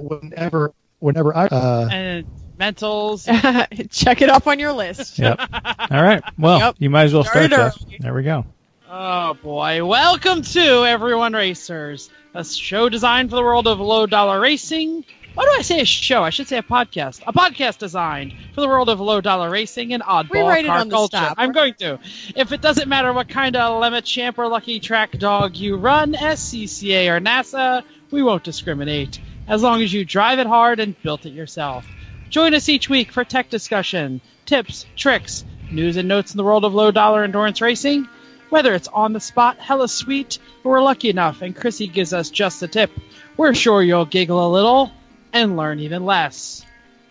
whenever whenever I uh, and mentals. Check it off on your list. Yep. All right. Well, Yep. you might as well start. Started Jeff. There we go. Oh boy! Welcome to Everyone Racers, a show designed for the world of low dollar racing. Why do I say a show? I should say a podcast. A podcast designed for the world of low dollar racing and oddball Rewrite it car on the culture. stop. I'm going to. If it doesn't matter what kind of lemon champ or lucky track dog you run, SCCA or NASA, we won't discriminate as long as you drive it hard and built it yourself. Join us each week for tech discussion, tips, tricks, news and notes in the world of low dollar endurance racing. Whether it's on the spot, hella sweet, or we're lucky enough and Chrissy gives us just a tip, we're sure you'll giggle a little and learn even less.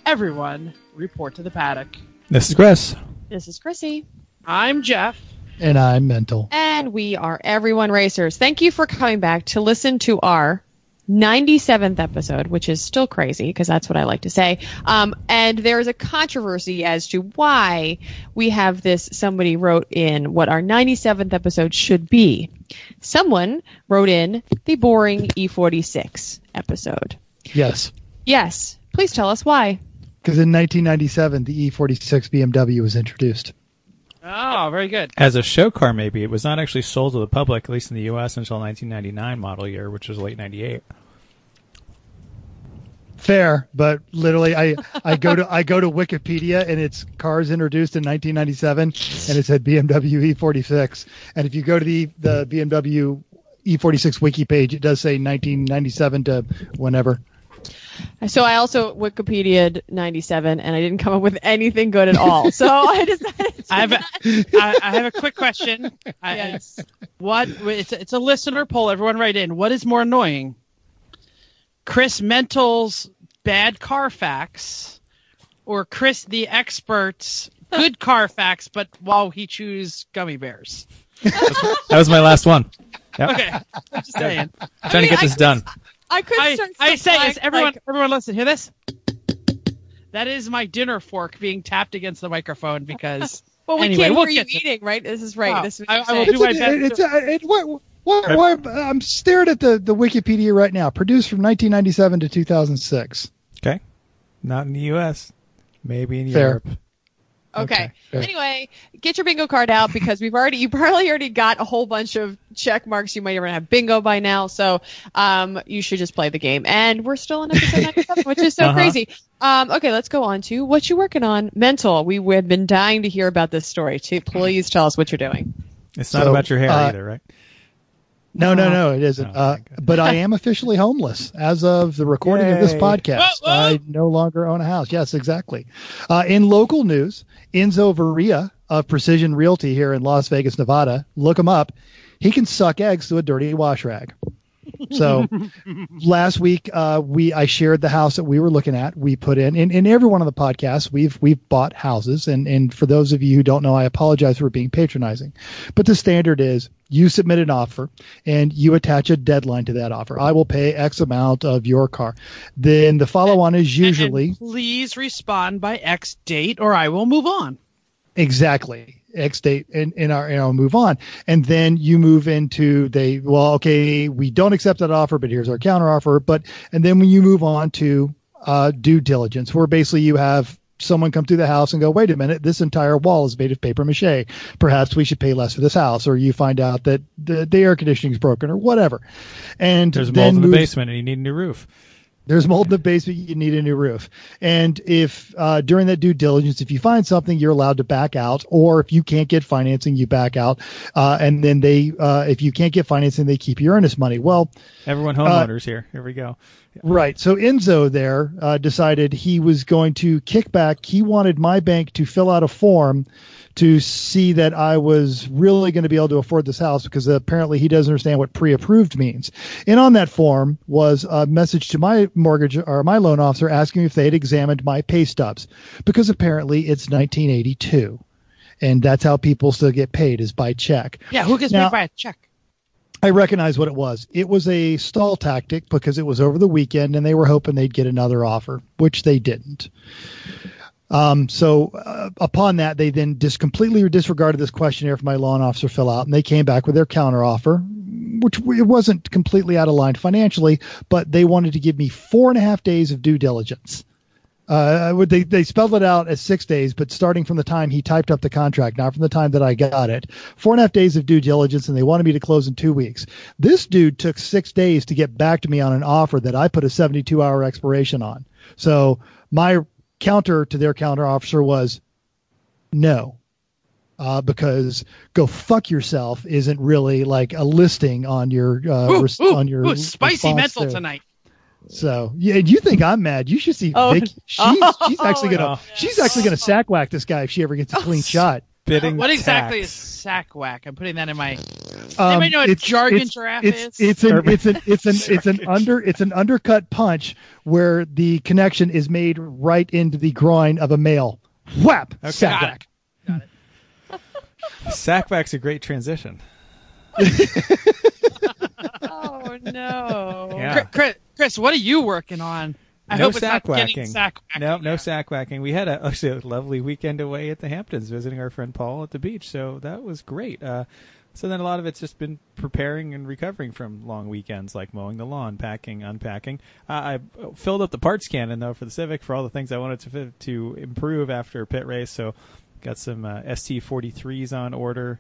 Everyone, report to the paddock. This is Chris. This is Chrissy. I'm Jeff. and I'm mental. And we are Everyone Racers. Thank you for coming back to listen to our 97th episode, which is still crazy because that's what I like to say. Um, and there is a controversy as to why we have this. Somebody wrote in what our 97th episode should be. Someone wrote in the boring E46 episode. Yes, Yes, please tell us why. because in 1997 the E46 BMW was introduced. Oh, very good. As a show car, maybe it was not actually sold to the public, at least in the U.S., until 1999 model year, which was late '98. Fair, but literally, I, I go to I go to Wikipedia and it's cars introduced in 1997, and it said BMW E46. And if you go to the the BMW E46 wiki page, it does say 1997 to whenever. So I also Wikipedia'd 97 and I didn't come up with anything good at all. So I decided to I have a, not- I, I have a quick question. I, Yes. What? It's a, it's a listener poll. Everyone write in. What is more annoying? Chris Mental's bad car facts, or Chris the expert's good car facts, but while he chews gummy bears. That was my last one. Yep. Okay, I'm just saying. I'm trying to get I this could- done. I could I, I say supplying, is everyone like- everyone listen. Hear this? That is my dinner fork being tapped against the microphone because. well, we anyway, can't we'll hear you get to- eting, right? This is right. Oh, this is I- what I you're will do my It's, best a- it's a- it, what, what, what, I'm staring at the, the Wikipedia right now. Produced from 1997 to 2006. Okay. Not in the U.S. Maybe in Fair. Europe. Okay. Okay. Anyway, get your bingo card out because we've already you probably already got a whole bunch of check marks. You might even have bingo by now, so um, you should just play the game. And we're still on episode 97, which is so Uh-huh. crazy. Um, okay, let's go on to what you're working on. Mental. We have been dying to hear about this story. Too. Please tell us what you're doing. It's not So, about your hair uh, either, right? No, no, no, it isn't. Oh, uh, but I am officially homeless as of the recording of this podcast. Whoa, whoa. I no longer own a house. Yes, exactly. Uh, in local news, Enzo Varia of Precision Realty here in Las Vegas, Nevada, look him up. He can suck eggs through a dirty wash rag. So last week, uh, we I shared the house that we were looking at. We put in, in in every one of the podcasts, we've we've bought houses, and and for those of you who don't know, I apologize for being patronizing, but the standard is you submit an offer and you attach a deadline to that offer. I will pay X amount of your car. Then the follow on is And- usually and please respond by X date, or I will move on. exactly X date and in our and I'll move on. And then you move into they well, okay, we don't accept that offer, but here's our counter offer. But and then when you move on to uh, due diligence, where basically you have someone come through the house and go, wait a minute, this entire wall is made of paper mache. Perhaps we should pay less for this house, or you find out that the, the air conditioning is broken, or whatever. And There's mold in the moves- basement and you need a new roof. There's mold in the basement. You need a new roof. And if uh, during that due diligence, if you find something, you're allowed to back out. Or if you can't get financing, you back out. Uh, and then they, uh, if you can't get financing, they keep your earnest money. Well, Everyone homeowners here. Here we go. Right. So Enzo there uh, decided he was going to kick back. He wanted my bank to fill out a form to see that I was really going to be able to afford this house because apparently he doesn't understand what pre-approved means. And on that form was a message to my mortgage or my loan officer asking if they had examined my pay stubs because apparently it's 1982. And that's how people still get paid is by check. Yeah, who gets Now- paid by a check? I recognize what it was. It was a stall tactic because it was over the weekend and they were hoping they'd get another offer, which they didn't. Um, so uh, upon that, they then just completely disregarded this questionnaire for my loan officer to fill out, and they came back with their counter offer. which it wasn't completely out of line financially, but they wanted to give me four and a half days of due diligence. Uh, they they spelled it out as six days, but starting from the time he typed up the contract, not from the time that I got it, four and a half days of due diligence, and they wanted me to close in two weeks. This dude took six days to get back to me on an offer that I put a 72 hour expiration on. So my counter to their counter officer was no. Uh, because go fuck yourself isn't really like a listing on your uh, Ooh, res- ooh, on your ooh, spicy mental there. tonight. So yeah, you think I'm mad? You should see Oh. Vicky. She's she's actually gonna Oh. she's actually gonna sack whack this guy if she ever gets a clean shot. Bidding What exactly tax. is sack whack? I'm putting that in my. Um, Anybody know what it's- jargon it's, giraffe it's, is? It's an it's an it's an it's an under it's an undercut punch where the connection is made right into the groin of a male. Whap! Okay. Sack Got whack. Sackback's a great transition. Oh no. Yeah. Chris, Chris, what are you working on? I no hope it's sack not whacking. sack whacking. No, no Yeah. sack whacking. We had a, actually a lovely weekend away at the Hamptons visiting our friend Paul at the beach, so that was great. Uh, so then a lot of it's just been preparing and recovering from long weekends like mowing the lawn, packing, unpacking. Uh, I filled up the parts cannon though for the Civic for all the things I wanted to to improve after a pit race. So got some uh, ST43s on order.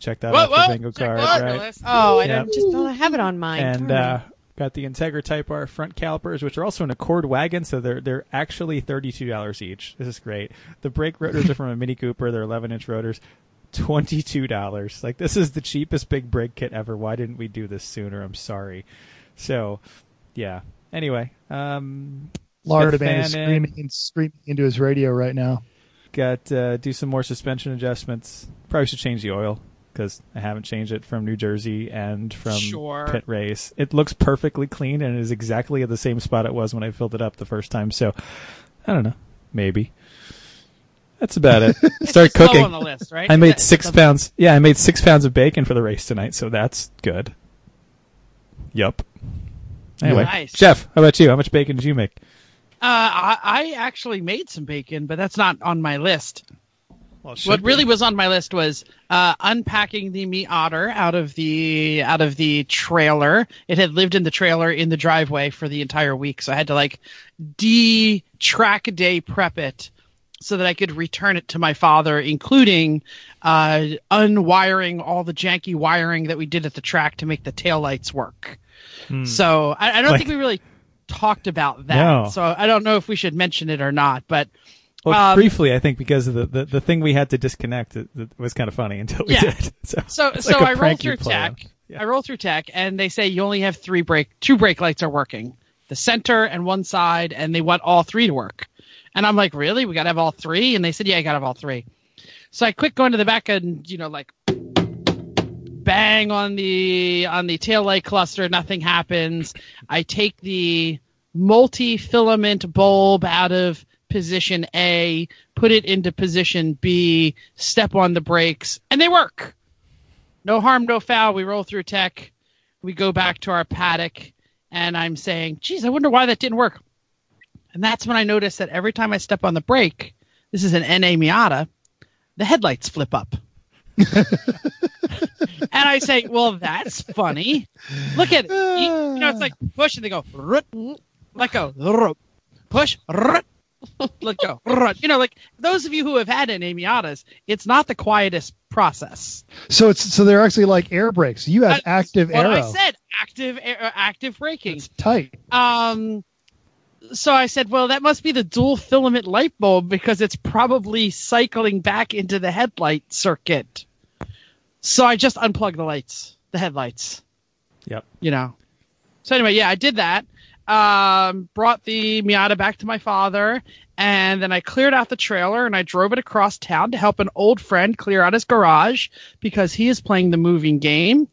Check that Whoa, out whoa, the bingo check card, right? Oh, I Yeah. don't just don't have it on mine. and uh, got the Integra Type R front calipers, which are also an Accord wagon, so they're they're actually thirty two dollars each. This is great. The brake rotors are from a Mini Cooper; they're eleven inch rotors, twenty two dollars. Like this is the cheapest big brake kit ever. Why didn't we do this sooner? I'm sorry. So, yeah. Anyway, um, Florida Got man is fan in. screaming screaming into his radio right now. got uh, do some more suspension adjustments. Probably should change the oil because I haven't changed it from New Jersey and from Sure. pit race. It looks perfectly clean and is exactly at the same spot it was when I filled it up the first time. So I don't know, maybe. That's about it. Start cooking. on the list, right? I made That- six pounds. Yeah, I made six pounds of bacon for the race tonight, so that's good. Yup. Anyway, Nice. Jeff, how about you? How much bacon did you make? Uh, I, I actually made some bacon, but that's not on my list. What really was on my list was uh, unpacking the meat otter out of the out of the trailer. It had lived in the trailer in the driveway for the entire week, so I had to like de track day prep it so that I could return it to my father, including uh, unwiring all the janky wiring that we did at the track to make the taillights work. So I, I don't Like- think we really talked about that. No. So I don't know if we should mention it or not, but Well, Um, briefly, I think because of the, the, the thing we had to disconnect it, it was kind of funny until we Yeah. did. So, So so like I roll through tech. Yeah. I roll through tech, and they say you only have three brake, two brake lights are working, the center and one side, and they want all three to work. And I'm like, really? We gotta have all three? And they said, yeah, you gotta have all three. So I quick go into the back and you know like bang on the on the tail light cluster, nothing happens. I take the multi-filament bulb out of position A, put it into position B, step on the brakes, and they work. No harm, no foul. We roll through tech. We go back to our paddock, and I'm saying, geez, I wonder why that didn't work. And that's when I notice that every time I step on the brake, this is an NA Miata, the headlights flip up. and I say, well, that's funny. Look at it. You, know, it's like push and they go, let go, push, let go. You know, like those of you who have had an Miatas, it's not the quietest process. So it's so they're actually like air brakes. You have That's active what arrow. I said active air, uh, active braking. It's tight. Um, so I said, well, that must be the dual filament light bulb because it's probably cycling back into the headlight circuit. So I just unplugged the lights, the headlights. Yep. You know. So anyway, yeah, I did that. Um, brought the Miata back to my father, and then I cleared out the trailer and I drove it across town to help an old friend clear out his garage because he is playing the moving game.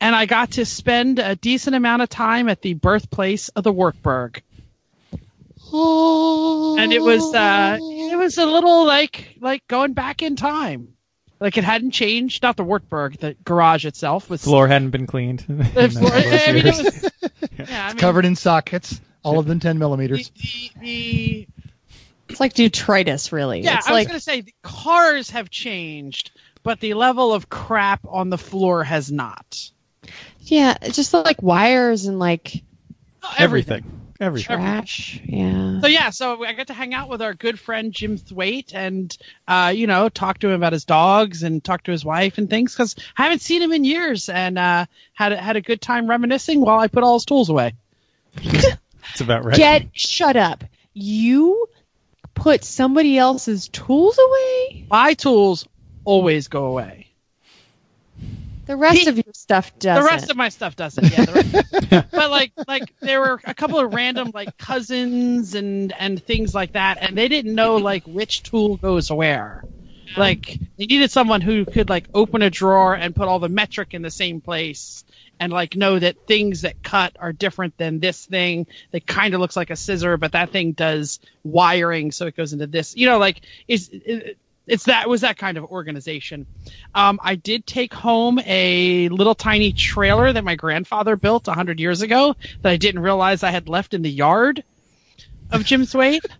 And I got to spend a decent amount of time at the birthplace of the Wartburg. And it was uh it was a little like like going back in time. Like it hadn't changed, not the Wartburg, the garage itself was Floor hadn't been cleaned. in the floor- I mean, it was, yeah, I mean, Covered in sockets, all of them 10 millimeters. the, the It's like detritus, really. Yeah, it's I was like going to say the cars have changed, but the level of crap on the floor has not. Yeah, it's just like wires and like Everything. Everything. Trash. Yeah. So yeah, so I got to hang out with our good friend Jim Thwaite and uh, you know talk to him about his dogs and talk to his wife and things because I haven't seen him in years and uh, had a, had a good time reminiscing while I put all his tools away. That's about right. Get shut up. You put somebody else's tools away? My tools always go away. The rest of your stuff doesn't. The rest of my stuff doesn't. Yeah, but like like there were a couple of random like cousins and and things like that, and they didn't know like which tool goes where. Like they needed someone who could like open a drawer and put all the metric in the same place and like know that things that cut are different than this thing that kind of looks like a scissor but that thing does wiring so it goes into this you know like is it's that it was that kind of organization um, i did take home a little tiny trailer that my grandfather built a 100 years ago that i didn't realize i had left in the yard of jim Thwaite.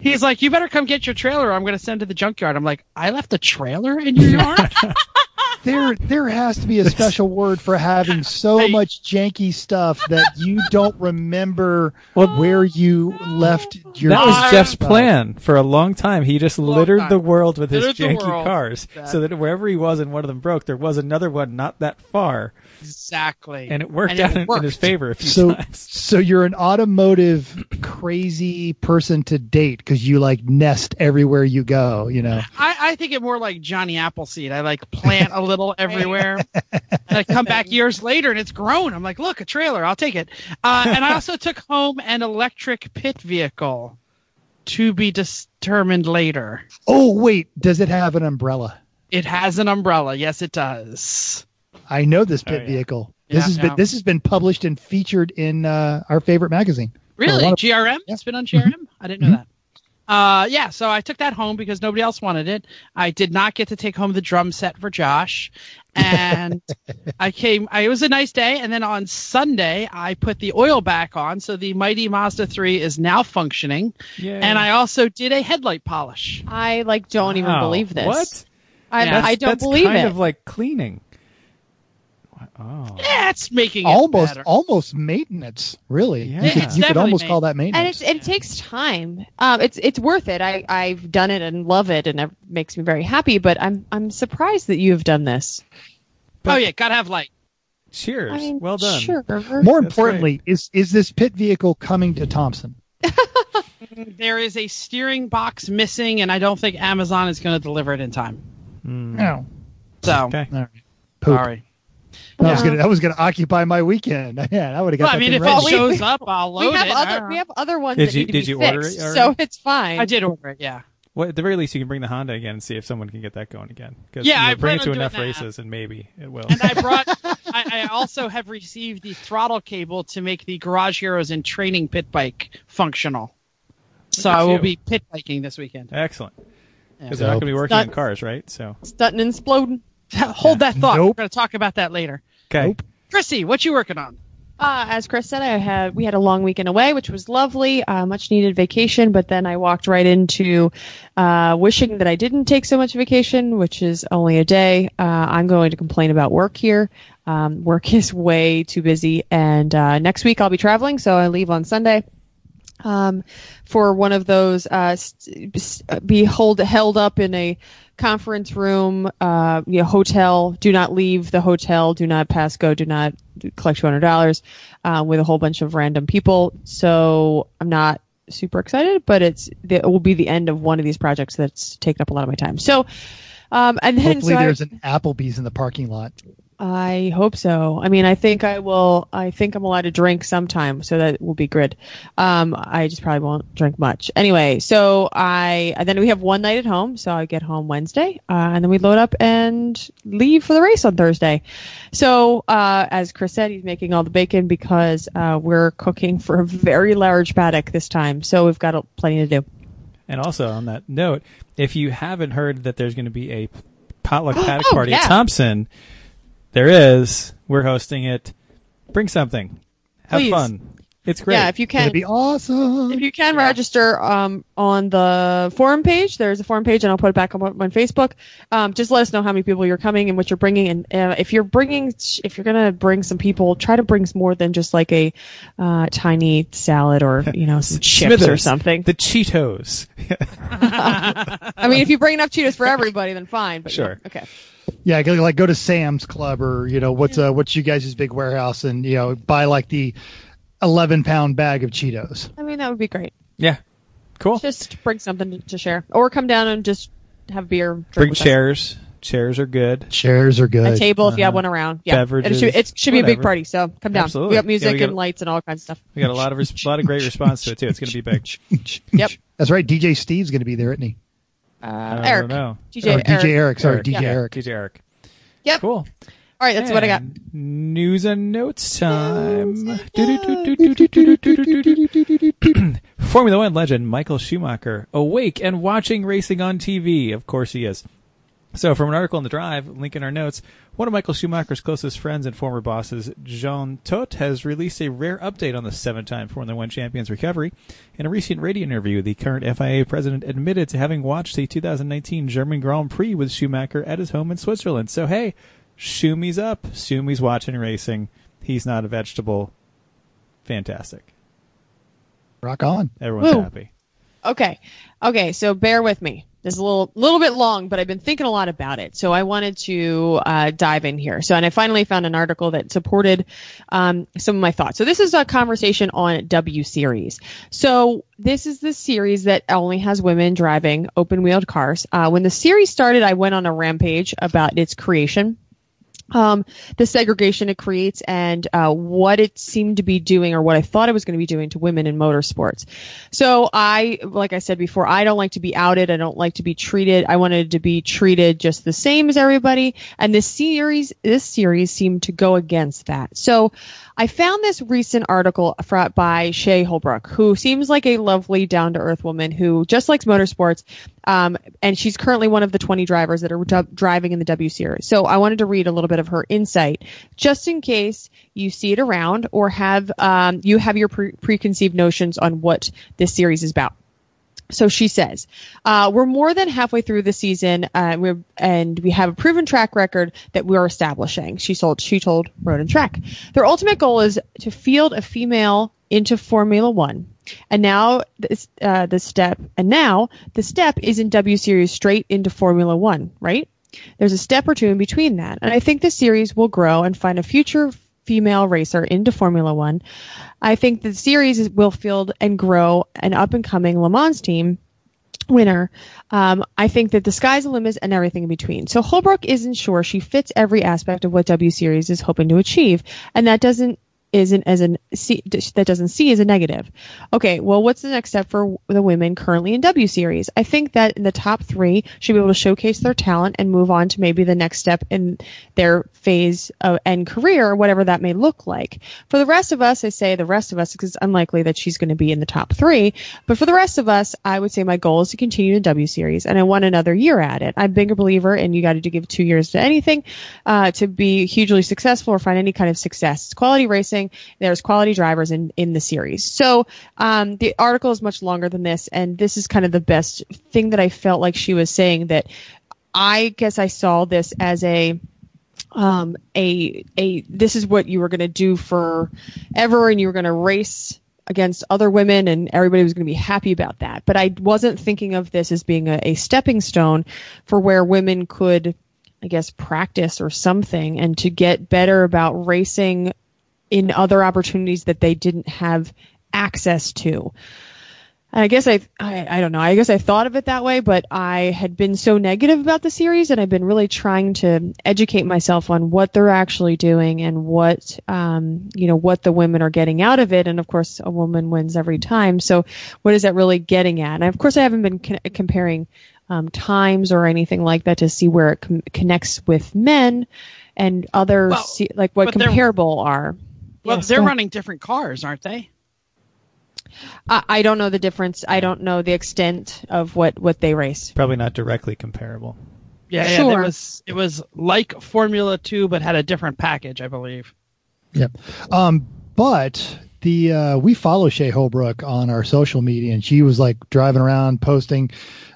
He's like, you better come get your trailer. Or I'm going to send to the junkyard. I'm like, I left a trailer in your yard. There, there has to be a special word for having so Hey. much janky stuff that you don't remember Well- where you left your. That was I- Jeff's plan for a long time. He just Long littered time. the world with his Littered the janky cars, That- so that wherever he was and one of them broke, there was another one not that far, exactly. and it worked And out it in, in his favor a few So, times. so you're an automotive crazy person to date because you like nest everywhere you go. You know. I, I think it more like Johnny Appleseed. I like plant a little everywhere. and I come back years later and it's grown. I'm like, look, a trailer. I'll take it. Uh, and I also took home an electric pit vehicle to be determined later. Oh wait, does it have an umbrella? It has an umbrella. Yes, it does. I know this pit Oh, yeah. vehicle. This Yeah, has yeah. been this has been published and featured in uh, our favorite magazine. Really? of- GRM? It's been on GRM? I didn't know that. Uh, yeah, so I took that home because nobody else wanted it. I did not get to take home the drum set for Josh. And I came, I, it was a nice day. And then on Sunday, I put the oil back on. So the mighty Mazda 3 is now functioning. Yay. And I also did a headlight polish. I like don't even Wow. believe this. What? I, Yeah. I don't that's believe kind it. of like cleaning. Oh. That's making it Almost better. almost maintenance. Really, Yeah. you could, you could definitely almost call that and maintenance. it's, it takes time. Um, it's it's worth it. I I've done it and love it, and it makes me very happy. But I'm I'm surprised that you have done this. oh, yeah, gotta have light. Cheers. I mean, well done. Sure. More That's importantly, is is this pit vehicle coming to Thompson? There is a steering box missing, and I don't think Amazon is going to deliver it in time. Mm. No. So, Okay. All right. Poop. sorry. That was gonna that was gonna occupy my weekend. Yeah, I would have got Well, I that mean, thing if ready. it shows up, I'll load we have it. Other we have other ones Did that you- need to did be you order fixed, it already? so it's fine. I did order it, yeah. Well, at the very least, you can bring the Honda again and see if someone can get that going again. 'Cause, Yeah, you know, I bring it to on doing enough that. races, and maybe it will. And I brought, I, I also have received the throttle cable to make the Garage Heroes and Training Pit Bike functional. So Look at I will you. be pit biking this weekend. Excellent. Yeah. Because they're not going to be working Not- in cars, right? So, Stunting and exploding. Hold that thought. Nope. We're going to talk about that later. okay. Nope. Chrissy, what you working on? Uh, as Chris said, I had we had a long weekend away, which was lovely, uh, much needed vacation. But then I walked right into uh, wishing that I didn't take so much vacation, which is only a day. Uh, I'm going to complain about work here. Um, work is way too busy, and uh, next week I'll be traveling, so I leave on Sunday. Um, for one of those, uh, st- s- be hold held up in a conference room, uh, you know, hotel. Do not leave the hotel. Do not pass go. Do not collect two hundred dollars uh, with a whole bunch of random people. So I'm not super excited, but it's it will be the end of one of these projects that's taken up a lot of my time. So, um, and then Hopefully, so I- there's an Applebee's in the parking lot. I hope so. I mean, I think I will. I think I'm allowed to drink sometime, so that will be good. Um, I just probably won't drink much. Anyway, so I then we have one night at home, so I get home Wednesday, uh, and then we load up and leave for the race on Thursday. So, uh, as Chris said, he's making all the bacon because uh, we're cooking for a very large paddock this time, so we've got plenty to do. And also on that note, if you haven't heard that there's going to be a potluck paddock Oh, party yeah. at Thompson, there is. We're hosting it. Bring something. Have Please. fun. It's great. Yeah, if you It's gonna can, be awesome. if you can register um, on the forum page, there's a forum page, and I'll put it back on, on Facebook. Um, just let us know how many people you're coming and what you're bringing, and uh, if you're bringing, if you're gonna bring some people, try to bring more than just like a uh, tiny salad or you know some chips or something. The Cheetos. I mean, if you bring enough Cheetos for everybody, then fine. But Sure. okay. Yeah, like go to Sam's Club or you know what's uh, what's you guys' big warehouse and you know buy like the eleven pound bag of Cheetos. I mean, that would be great. yeah. Cool. Just bring something to, to share, or come down and just have beer. Drink Bring with us. chairs. Chairs are good. Chairs are good. a table if you have Uh-huh. one around. Yeah, Beverages, It should, it should be a big party, so come down. Absolutely. We got Yeah, music we got- and lights and all kinds of stuff. We got a lot of res- a lot of great response to it too. It's going to be big. Yep. That's right. DJ Steve's going to be there, isn't he? Uh, I don't Eric, know. DJ, Or Eric. DJ Eric. Sorry, Eric, DJ yeah, Eric. DJ Eric. Yep. Cool. All right, that's what I got. News and notes time. Formula One legend Michael Schumacher awake and watching racing on TV. Of course he is. So, from an article in the Drive, link in our notes, one of Michael Schumacher's closest friends and former bosses, Jean Todt, has released a rare update on the seven-time Formula One champion's recovery. In a recent radio interview, the current FIA president admitted to having watched the 2019 German Grand Prix with Schumacher at his home in Switzerland. So, hey, Schumi's up. Schumi's watching racing. He's not a vegetable. Fantastic. Rock on. Everyone's Woo. happy. Okay. Okay, so bear with me. This is a little little bit long, but I've been thinking a lot about it. So I wanted to uh, dive in here. So and I finally found an article that supported um, some of my thoughts. So this is a conversation on W Series. So this is the series that only has women driving open wheeled cars. Uh, when the series started, I went on a rampage about its creation um, the segregation it creates and uh, what it seemed to be doing or what I thought it was going to be doing to women in motorsports. So I, like I said before, I don't like to be outed. I don't like to be treated. I wanted to be treated just the same as everybody. And this series, this series seemed to go against that. So I found this recent article by Shea Holbrook, who seems like a lovely, down to earth woman who just likes motorsports. Um, and she's currently one of the 20 drivers that are du- driving in the W Series. So I wanted to read a little bit of her insight, just in case you see it around or have um, you have your pre- preconceived notions on what this series is about. So she says, uh, we're more than halfway through the season, uh, and we have a proven track record that we're establishing. She told, she told Road and Track. Their ultimate goal is to field a female into Formula One. And now this, uh, the step, and now the step is in W Series straight into Formula One, right? There's a step or two in between that. And I think the series will grow and find a future female racer into Formula One. I think the series will field and grow an up and coming Le Mans team winner. Um, I think that the sky's the limit and everything in between. So Holbrook isn't sure she fits every aspect of what W Series is hoping to achieve, and that doesn't isn't as an that doesn't see as a negative. Okay, well, what's the next step for the women currently in W Series? I think that in the top three should be able to showcase their talent and move on to maybe the next step in their phase of, and career, whatever that may look like. For the rest of us, I say the rest of us because it's unlikely that she's going to be in the top three. But for the rest of us, I would say my goal is to continue in W Series, and I want another year at it. I'm a bigger believer in you got to give two years to anything uh, to be hugely successful or find any kind of success. It's quality racing. There's quality drivers in in the series. So um, the article is much longer than this, and this is kind of the best thing that I felt like she was saying that I guess I saw this as a um, a a this is what you were going to do for ever, and you were going to race against other women, and everybody was going to be happy about that. But I wasn't thinking of this as being a, a stepping stone for where women could, I guess, practice or something, and to get better about racing in other opportunities that they didn't have access to. And I guess I, I, I don't know. I guess I thought of it that way, but I had been so negative about the series, and I've been really trying to educate myself on what they're actually doing and what, um, you know, what the women are getting out of it. And of course, a woman wins every time. So, what is that really getting at? And of course, I haven't been con- comparing um, times or anything like that to see where it com- connects with men and other, Well, se- like what comparable are. Well, Yes, they're go ahead. running different cars, aren't they? I, I don't know the difference. I don't know the extent of what what they race. Probably not directly comparable. Yeah, yeah. Sure. It was it was like Formula Two, but had a different package, I believe. Yep. Um, but the uh, we follow Shea Holbrook on our social media, and she was like driving around posting.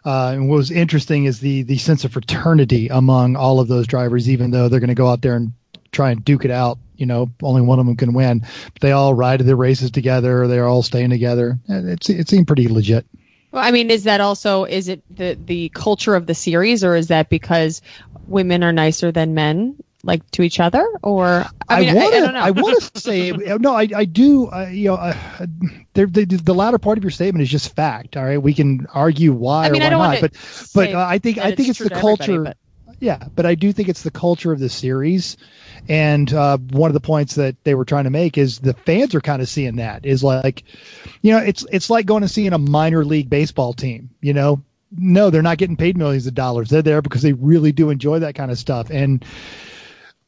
Uh, and what was interesting is the the sense of fraternity among all of those drivers, even though they're going to go out there and try and duke it out. You know, only one of them can win. But they all ride the races together. They're all staying together. It, it seemed pretty legit. Well, I mean, is that also is it the the culture of the series, or is that because women are nicer than men? like to each other or I, mean, I want to I, I want to say no I, I do uh, you know uh, the, the, the latter part of your statement is just fact all right we can argue why I mean, or why not but but uh, I think I think it's, it's the culture but... yeah but I do think it's the culture of the series and uh, one of the points that they were trying to make is the fans are kind of seeing that is like you know it's it's like going and seeing a minor league baseball team you know no they're not getting paid millions of dollars they're there because they really do enjoy that kind of stuff and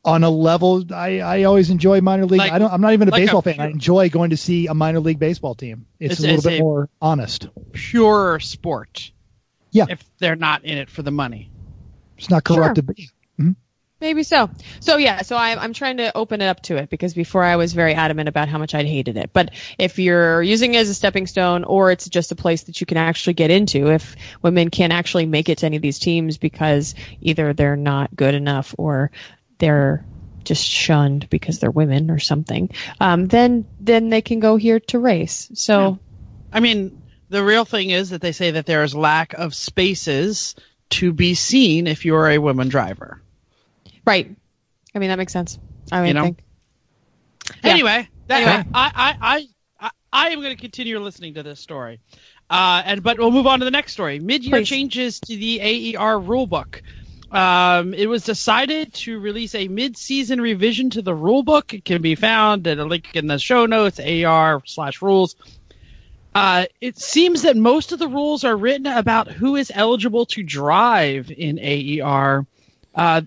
on a level I, I always enjoy minor league. Like, I don't I'm not even a like baseball a fan. I enjoy going to see a minor league baseball team. It's, it's a little it's bit a more honest. Pure sport. Yeah. If they're not in it for the money. It's not corrupted. Sure. Mm-hmm. Maybe so. So yeah, so I'm I'm trying to open it up to it because before I was very adamant about how much I'd hated it. But if you're using it as a stepping stone or it's just a place that you can actually get into, if women can't actually make it to any of these teams because either they're not good enough or they're just shunned because they're women or something, um, then then they can go here to race. So, yeah. I mean, the real thing is that they say that there is lack of spaces to be seen if you are a woman driver. Right. I mean that makes sense. I would you know? think. Yeah. Anyway, that, anyway. I, I, I, I, I am going to continue listening to this story. Uh, and but we'll move on to the next story. Mid-year Please. changes to the AER rulebook. Um, it was decided to release a mid-season revision to the rulebook. It can be found at a link in the show notes, AR slash rules. Uh, it seems that most of the rules are written about who is eligible to drive in AER. Uh,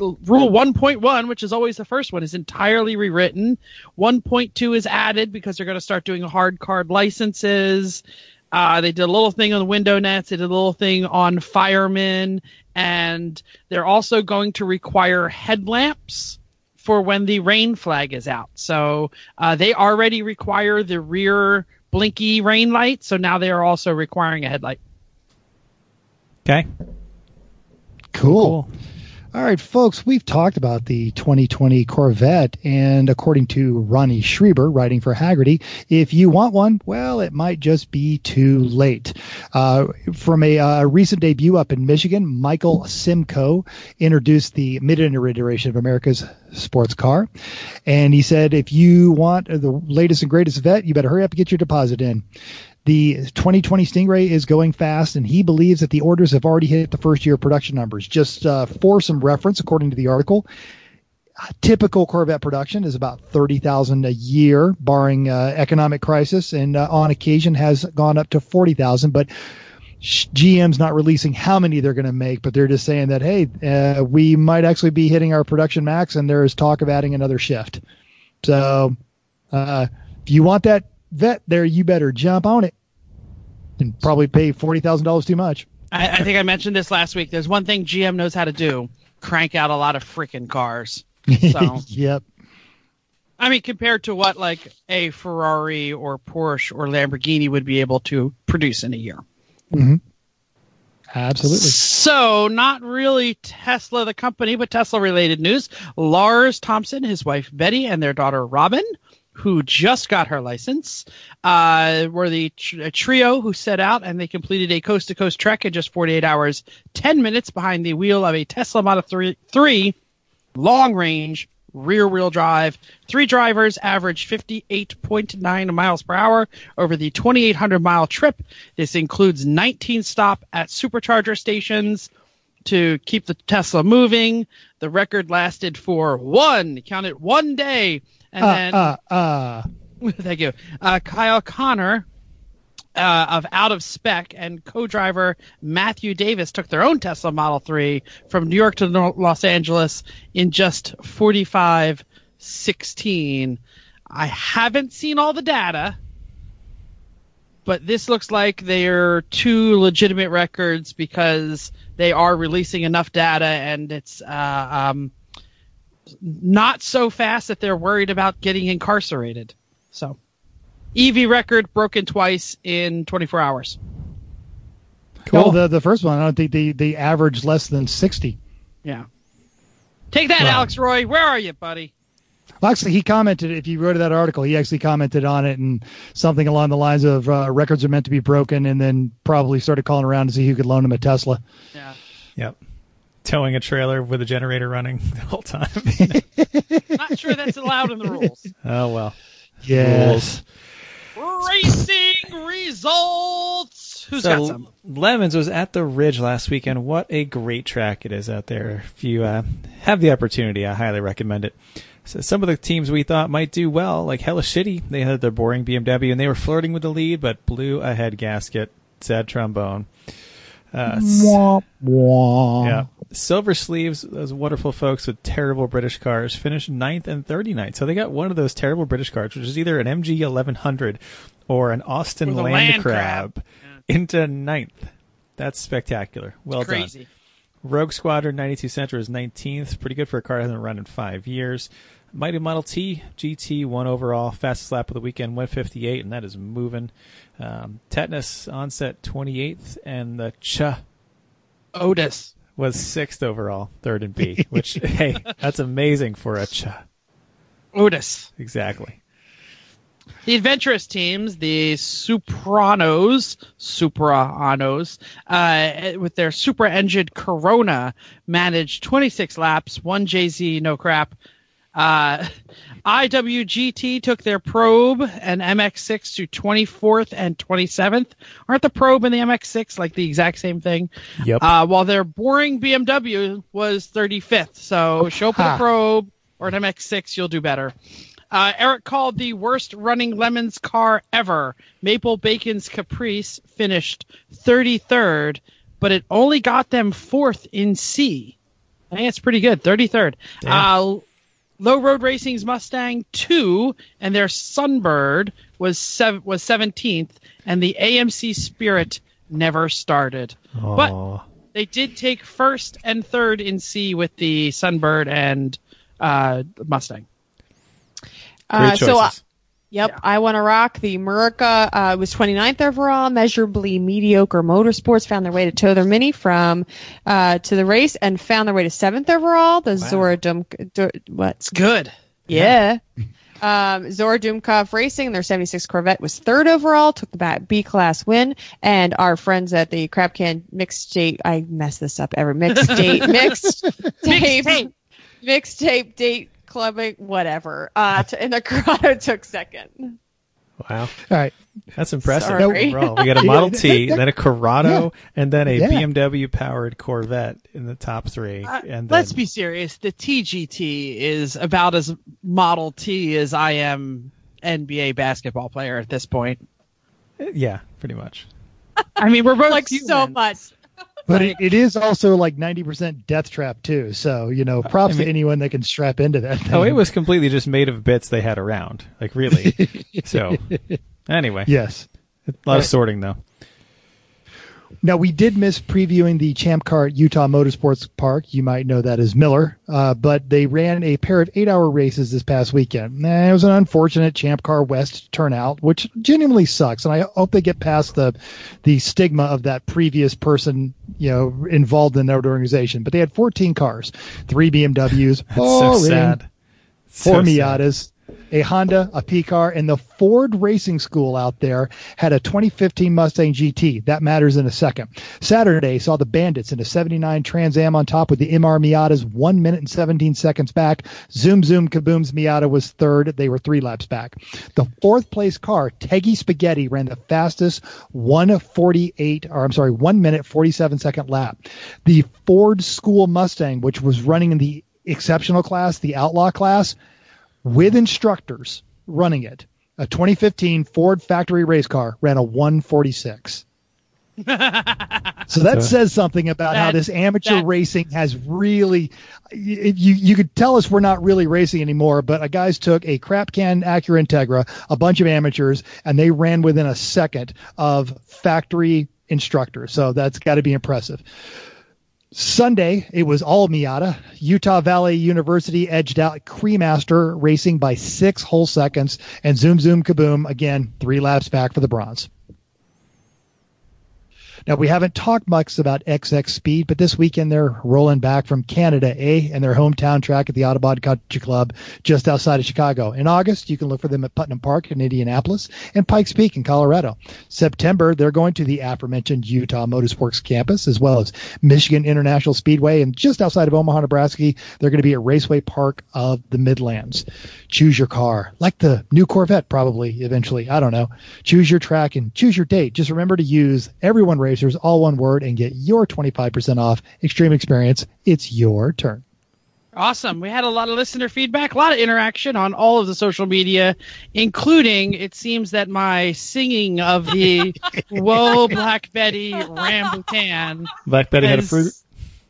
rule 1.1, which is always the first one, is entirely rewritten. 1.2 is added because they're going to start doing hard card licenses. Uh, they did a little thing on the window nets. They did a little thing on firemen and they're also going to require headlamps for when the rain flag is out. So uh, they already require the rear blinky rain light, so now they are also requiring a headlight. Okay. Cool. cool. All right, folks, we've talked about the 2020 Corvette, and according to Ronnie Schreiber, writing for Hagerty, if you want one, well, it might just be too late. Uh, from a uh, recent debut up in Michigan, Michael Simcoe introduced the mid-engine iteration of America's sports car, and he said, if you want the latest and greatest Vette, you better hurry up and get your deposit in. The 2020 Stingray is going fast, and he believes that the orders have already hit the first year production numbers. Just uh, for some reference, according to the article, typical Corvette production is about 30,000 a year, barring uh, economic crisis, and uh, on occasion has gone up to 40,000. But GM's not releasing how many they're going to make, but they're just saying that hey, uh, we might actually be hitting our production max, and there is talk of adding another shift. So, uh, if you want that vet there, you better jump on it and probably pay forty thousand dollars too much. I, I, think I mentioned this last week. There's one thing GM knows how to do: crank out a lot of freaking cars. So, yep. I mean, compared to what like a Ferrari or Porsche or Lamborghini would be able to produce in a year. Mm-hmm. Absolutely. So, not really Tesla the company, but Tesla related news. Lars Thompson, his wife Betty, and their daughter Robin who just got her license, uh, were the tr- trio who set out and they completed a coast to coast trek in just 48 hours, 10 minutes behind the wheel of a Tesla Model 3, 3 long range rear wheel drive. Three drivers averaged 58.9 miles per hour over the 2,800 mile trip. This includes 19 stop at supercharger stations to keep the Tesla moving. The record lasted for one, count it, one day and uh, then, uh, uh. thank you, uh, Kyle Conner uh, of Out of Spec and co-driver Matthew Davis took their own Tesla Model 3 from New York to Los Angeles in just 45.16. I haven't seen all the data, but this looks like they're two legitimate records because they are releasing enough data and it's uh, um, not so fast that they're worried about getting incarcerated. So EV record broken twice in 24 hours. Cool. Oh, the the first one, I don't think they they averaged less than sixty. Yeah. Take that, Wow. Alex Roy. Where are you, buddy? Well, actually, he commented. If you wrote that article, he actually commented on it and something along the lines of uh, records are meant to be broken, and then probably started calling around to see who could loan him a Tesla. Yeah. Yep. Towing a trailer with a generator running the whole time. Not sure that's allowed in the rules. oh well. Yes. Racing results. Who's so got some? Lemons was at the Ridge last weekend. What a great track it is out there. If you uh, have the opportunity, I highly recommend it. So some of the teams we thought might do well, like Hella Shitty, they had their boring BMW and they were flirting with the lead, but blew a head gasket. Sad trombone. Uh, s- Wah, wah. yeah. Silver Sleeves, those wonderful folks with terrible British cars, finished ninth and 39th. So they got one of those terrible British cars, which is either an MG 1100 or an Austin Or Land, Land Crab, Crab. into ninth. That's spectacular. Well done. Rogue Squadron 92 Sentra is 19th. Pretty good for a car that hasn't run in five years. Mighty Model T GT one overall, fastest lap of the weekend 158, and that is moving. Um, Tetanus onset 28th, and the Ch Otis. Was sixth overall, third in B. Which hey, that's amazing for a Ch. Otis. Exactly. The adventurous teams, the Supranos, Supranos, uh, with their super engine Corona, managed 26 laps, one JZ, no crap. Uh, IWGT took their probe and MX6 to 24th and 27th. Aren't the probe and the MX6 like the exact same thing? Yep. Uh, while their boring BMW was 35th. So show up with a probe or an MX6, you'll do better. Uh, Eric called the worst running lemons car ever. Maple Bacon's Caprice finished 33rd, but it only got them fourth in C. I think it's pretty good. 33rd. Uh, Low Road Racing's Mustang 2 and their Sunbird was sev- was 17th, and the AMC Spirit never started. But they did take first and third in C with the Sunbird and uh, Mustang. Uh, Great so, uh, choices. Yep, Yeah. I want to rock. The Murica uh, was 29th overall. Measurably mediocre motorsports found their way to tow their mini from uh, to the race and found their way to seventh overall. The Zora Dum, Du- what? It's good. Yeah. Um, Zora Dumkov Racing, their 76 Corvette was third overall, took the B class win, and our friends at the Crab Can Mixed Date, I mess this up every mixed date, mixed tape, Mixtape. mixtape date clubbing, whatever. Uh, t- and the Corrado took second. Wow. All right. That's impressive. Sorry. Overall. We got a Model T, then a Corrado, and then a Yeah. BMW powered Corvette in the top three. Uh, and then, let's be serious. The TGT is about as Model T as I am NBA basketball player at this point. yeah, pretty much. I mean, we're both Like so much. But it, it is also like 90% death trap too. So, you know, props I mean- to anyone that can strap into that thing. Oh, it was completely just made of bits they had around. Like really. so anyway, Yes. a lot of sorting though. Now we did miss previewing the Champ Car at Utah Motorsports Park. You might know that as Miller, uh, but they ran a pair of eight-hour races this past weekend. And it was an unfortunate Champ Car West turnout, which genuinely sucks. And I hope they get past the the stigma of that previous person, you know, involved in that organization. But they had 14 cars, three BMWs, so sad. four So. Miatas, a Honda, a P car, and the Ford Racing School out there had a 2015 Mustang GT. That matters in a second. Saturday saw the Bandits in a 79 Trans Am on top with the MR Miatas, one minute and 17 seconds back. Zoom Zoom Kaboom's Miata was third. They were three laps back. The fourth place car, Teggy Spaghetti, ran the fastest 148, or I'm sorry, one minute 47 second lap. The Ford School Mustang, which was running in the exceptional class, the outlaw class, with instructors running it. A 2015 Ford factory race car ran a 146. so that So- says something about how this amateur that- racing has really you you you could tell us we're not really racing anymore but a guys took a crap can Acura Integra a bunch of amateurs and they ran within a second of factory instructors so that's got to be impressive Sunday, it was all Miata. Utah Valley University edged out Cremaster Racing by six whole seconds, and Zoom Zoom Kaboom again three laps back for the bronze. Now, we haven't talked much about XX Speed, but this weekend they're rolling back from Canada eh, A and their hometown track at the Autobahn Country Club just outside of Chicago. In August, you can look for them at Putnam Park in Indianapolis and Pikes Peak in Colorado. September, they're going to the aforementioned Utah Motorsports campus as well as Michigan International Speedway. And just outside of Omaha, Nebraska, they're going to be at Raceway Park of the Midlands. Choose your car, like the new Corvette, probably eventually. I don't know. Choose your track and choose your date. Just remember to use everyone Racers, all one word, and get your 25% off Extreme Experience. It's your turn. Awesome. We had a lot of listener feedback, a lot of interaction on all of the social media, including it seems that my singing of the Whoa Black Betty Rambutan. Black Betty had a fruit.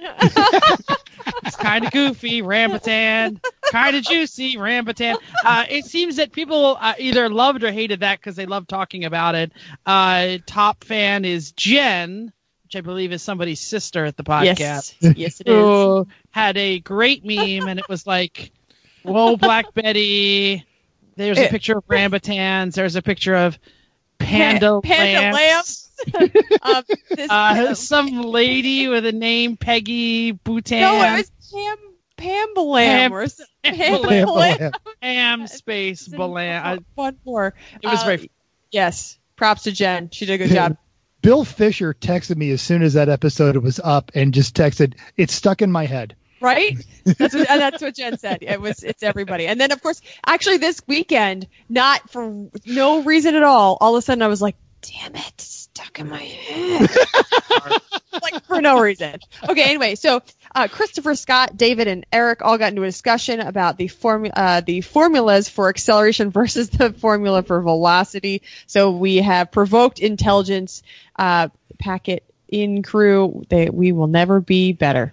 it's kind of goofy, Rambutan, kind of juicy, Rambutan. Uh, it seems that people uh, either loved or hated that because they love talking about it. Uh, top fan is Jen, which I believe is somebody's sister at the podcast. Yes, yes, it is. Had a great meme, and it was like, "Whoa, Black Betty." There's a picture of Rambutans. There's a picture of panda, Panda lamps. Um, this, Uh, some lady with a name Peggy Boutan. no, it was Pam Pambalam Pam- or some- Pam- Pambalam. Ham space Balan. I- One more. It was Uh, very. Yes. Props to Jen. She did a good job. Bill Fisher texted me as soon as that episode was up and just texted, "It's stuck in my head." Right? That's what, and that's what Jen said. It was it's everybody. And then of course, actually this weekend, not for no reason at all, all of a sudden I was like, damn it, it's stuck in my head. like for no reason. Okay, anyway, so uh, Christopher Scott, David, and Eric all got into a discussion about the formu- uh, the formulas for acceleration versus the formula for velocity. So we have provoked intelligence, uh, packet in crew. They, we will never be better.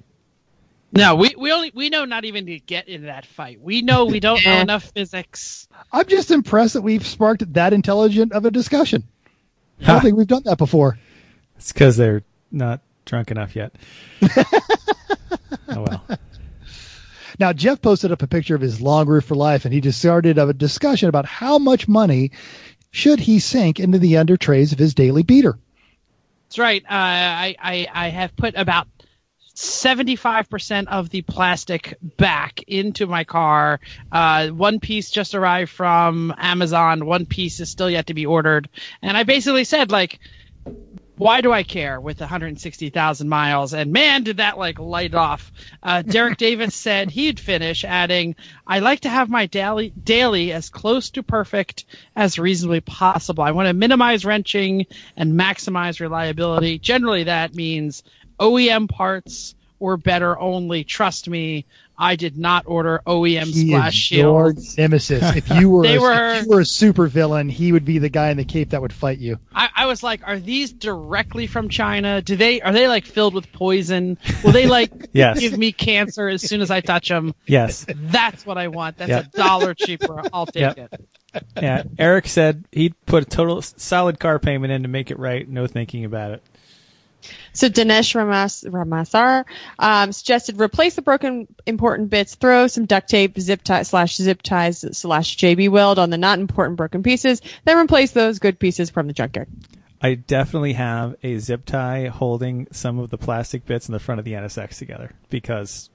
No, we, we only we know not even to get in that fight. We know we don't know enough physics. I'm just impressed that we've sparked that intelligent of a discussion. I don't think we've done that before. It's because they're not drunk enough yet. oh well. Now, Jeff posted up a picture of his long roof for life, and he just started a discussion about how much money should he sink into the under trays of his daily beater. That's right. Uh, I, I I have put about seventy five percent of the plastic back into my car. Uh, one piece just arrived from Amazon. One piece is still yet to be ordered. And I basically said like. Why do I care with 160,000 miles? And man, did that like light off. Uh, Derek Davis said he'd finish, adding, I like to have my daily, daily as close to perfect as reasonably possible. I want to minimize wrenching and maximize reliability. Generally, that means OEM parts or better only. Trust me, I did not order OEM He splash is your nemesis. If you were They a, were- if you were a super villain, he would be the guy in the cape that would fight you. I, I was like, are these directly from China? Do they are they like filled with poison? Will they like Yes. give me cancer as soon as I touch them? Yes. That's what I want. That's Yep. a dollar cheaper. I'll take Yep. it. Yeah. Eric said he'd put a total solid car payment in to make it right. No thinking about it. So Dinesh Ramas, Ramasar um, suggested replace the broken important bits, throw some duct tape, zip tie slash zip ties slash JB weld on the not important broken pieces, then replace those good pieces from the junkyard. I definitely have a zip tie holding some of the plastic bits in the front of the NSX together because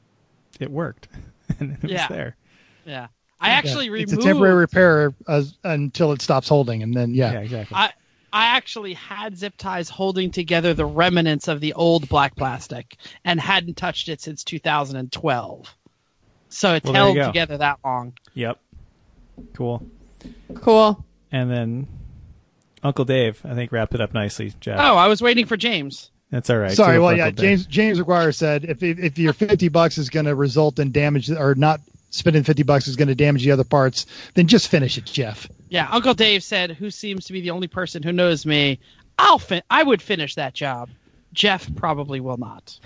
it worked and it Yeah. was there. Yeah. I actually Yeah, removed. It's a temporary repair uh, until it stops holding, and then yeah. Yeah, exactly. I I actually had zip ties holding together the remnants of the old black plastic and hadn't touched it since 2012. So it's Well, held together that long. yep. Cool. Cool. And then Uncle Dave, I think, wrapped it up nicely, Jeff. Oh, I was waiting for James. That's all right. Sorry, well, for yeah, Dave. James James McGuire said if if, if your fifty bucks is going to result in damage or not spending fifty bucks is going to damage the other parts, then just finish it, Jeff. Yeah, Uncle Dave said, "Who seems to be the only person who knows me? I'll fin- I would finish that job. Jeff probably will not."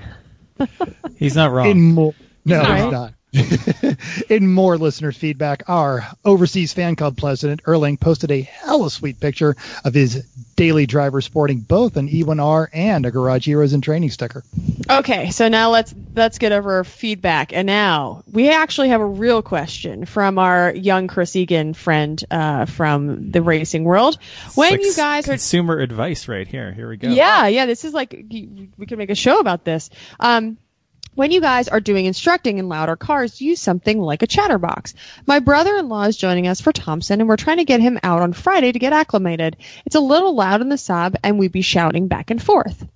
He's not wrong. In more, no, he's it's not. In more listener feedback, our overseas fan club president Erling posted a hella sweet picture of his daily driver sporting both an E1R and a Garage Heroes and Training sticker. Okay, so now let's let's get over our feedback. And now we actually have a real question from our young Chris Egan friend uh, from the racing world. When Like you guys are consumer advice right here. Here we go. Yeah, yeah. This is like we could make a show about this. Um, when you guys are doing instructing in louder cars, use something like a chatterbox. My brother-in-law is joining us for Thompson, and we're trying to get him out on Friday to get acclimated. It's a little loud in the sub, and we'd be shouting back and forth.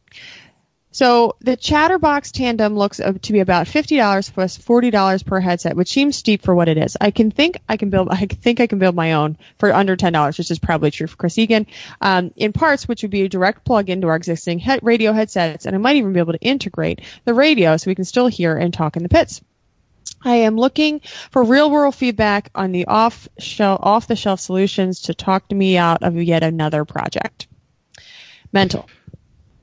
So the Chatterbox Tandem looks to be about fifty dollars plus forty dollars per headset, which seems steep for what it is. I can think I can build. I think I can build my own for under ten dollars, which is probably true for Chris Egan. Um, in parts, which would be a direct plug into our existing radio headsets, and I might even be able to integrate the radio so we can still hear and talk in the pits. I am looking for real world feedback on the off shelf off the shelf solutions to talk to me out of yet another project. Mental.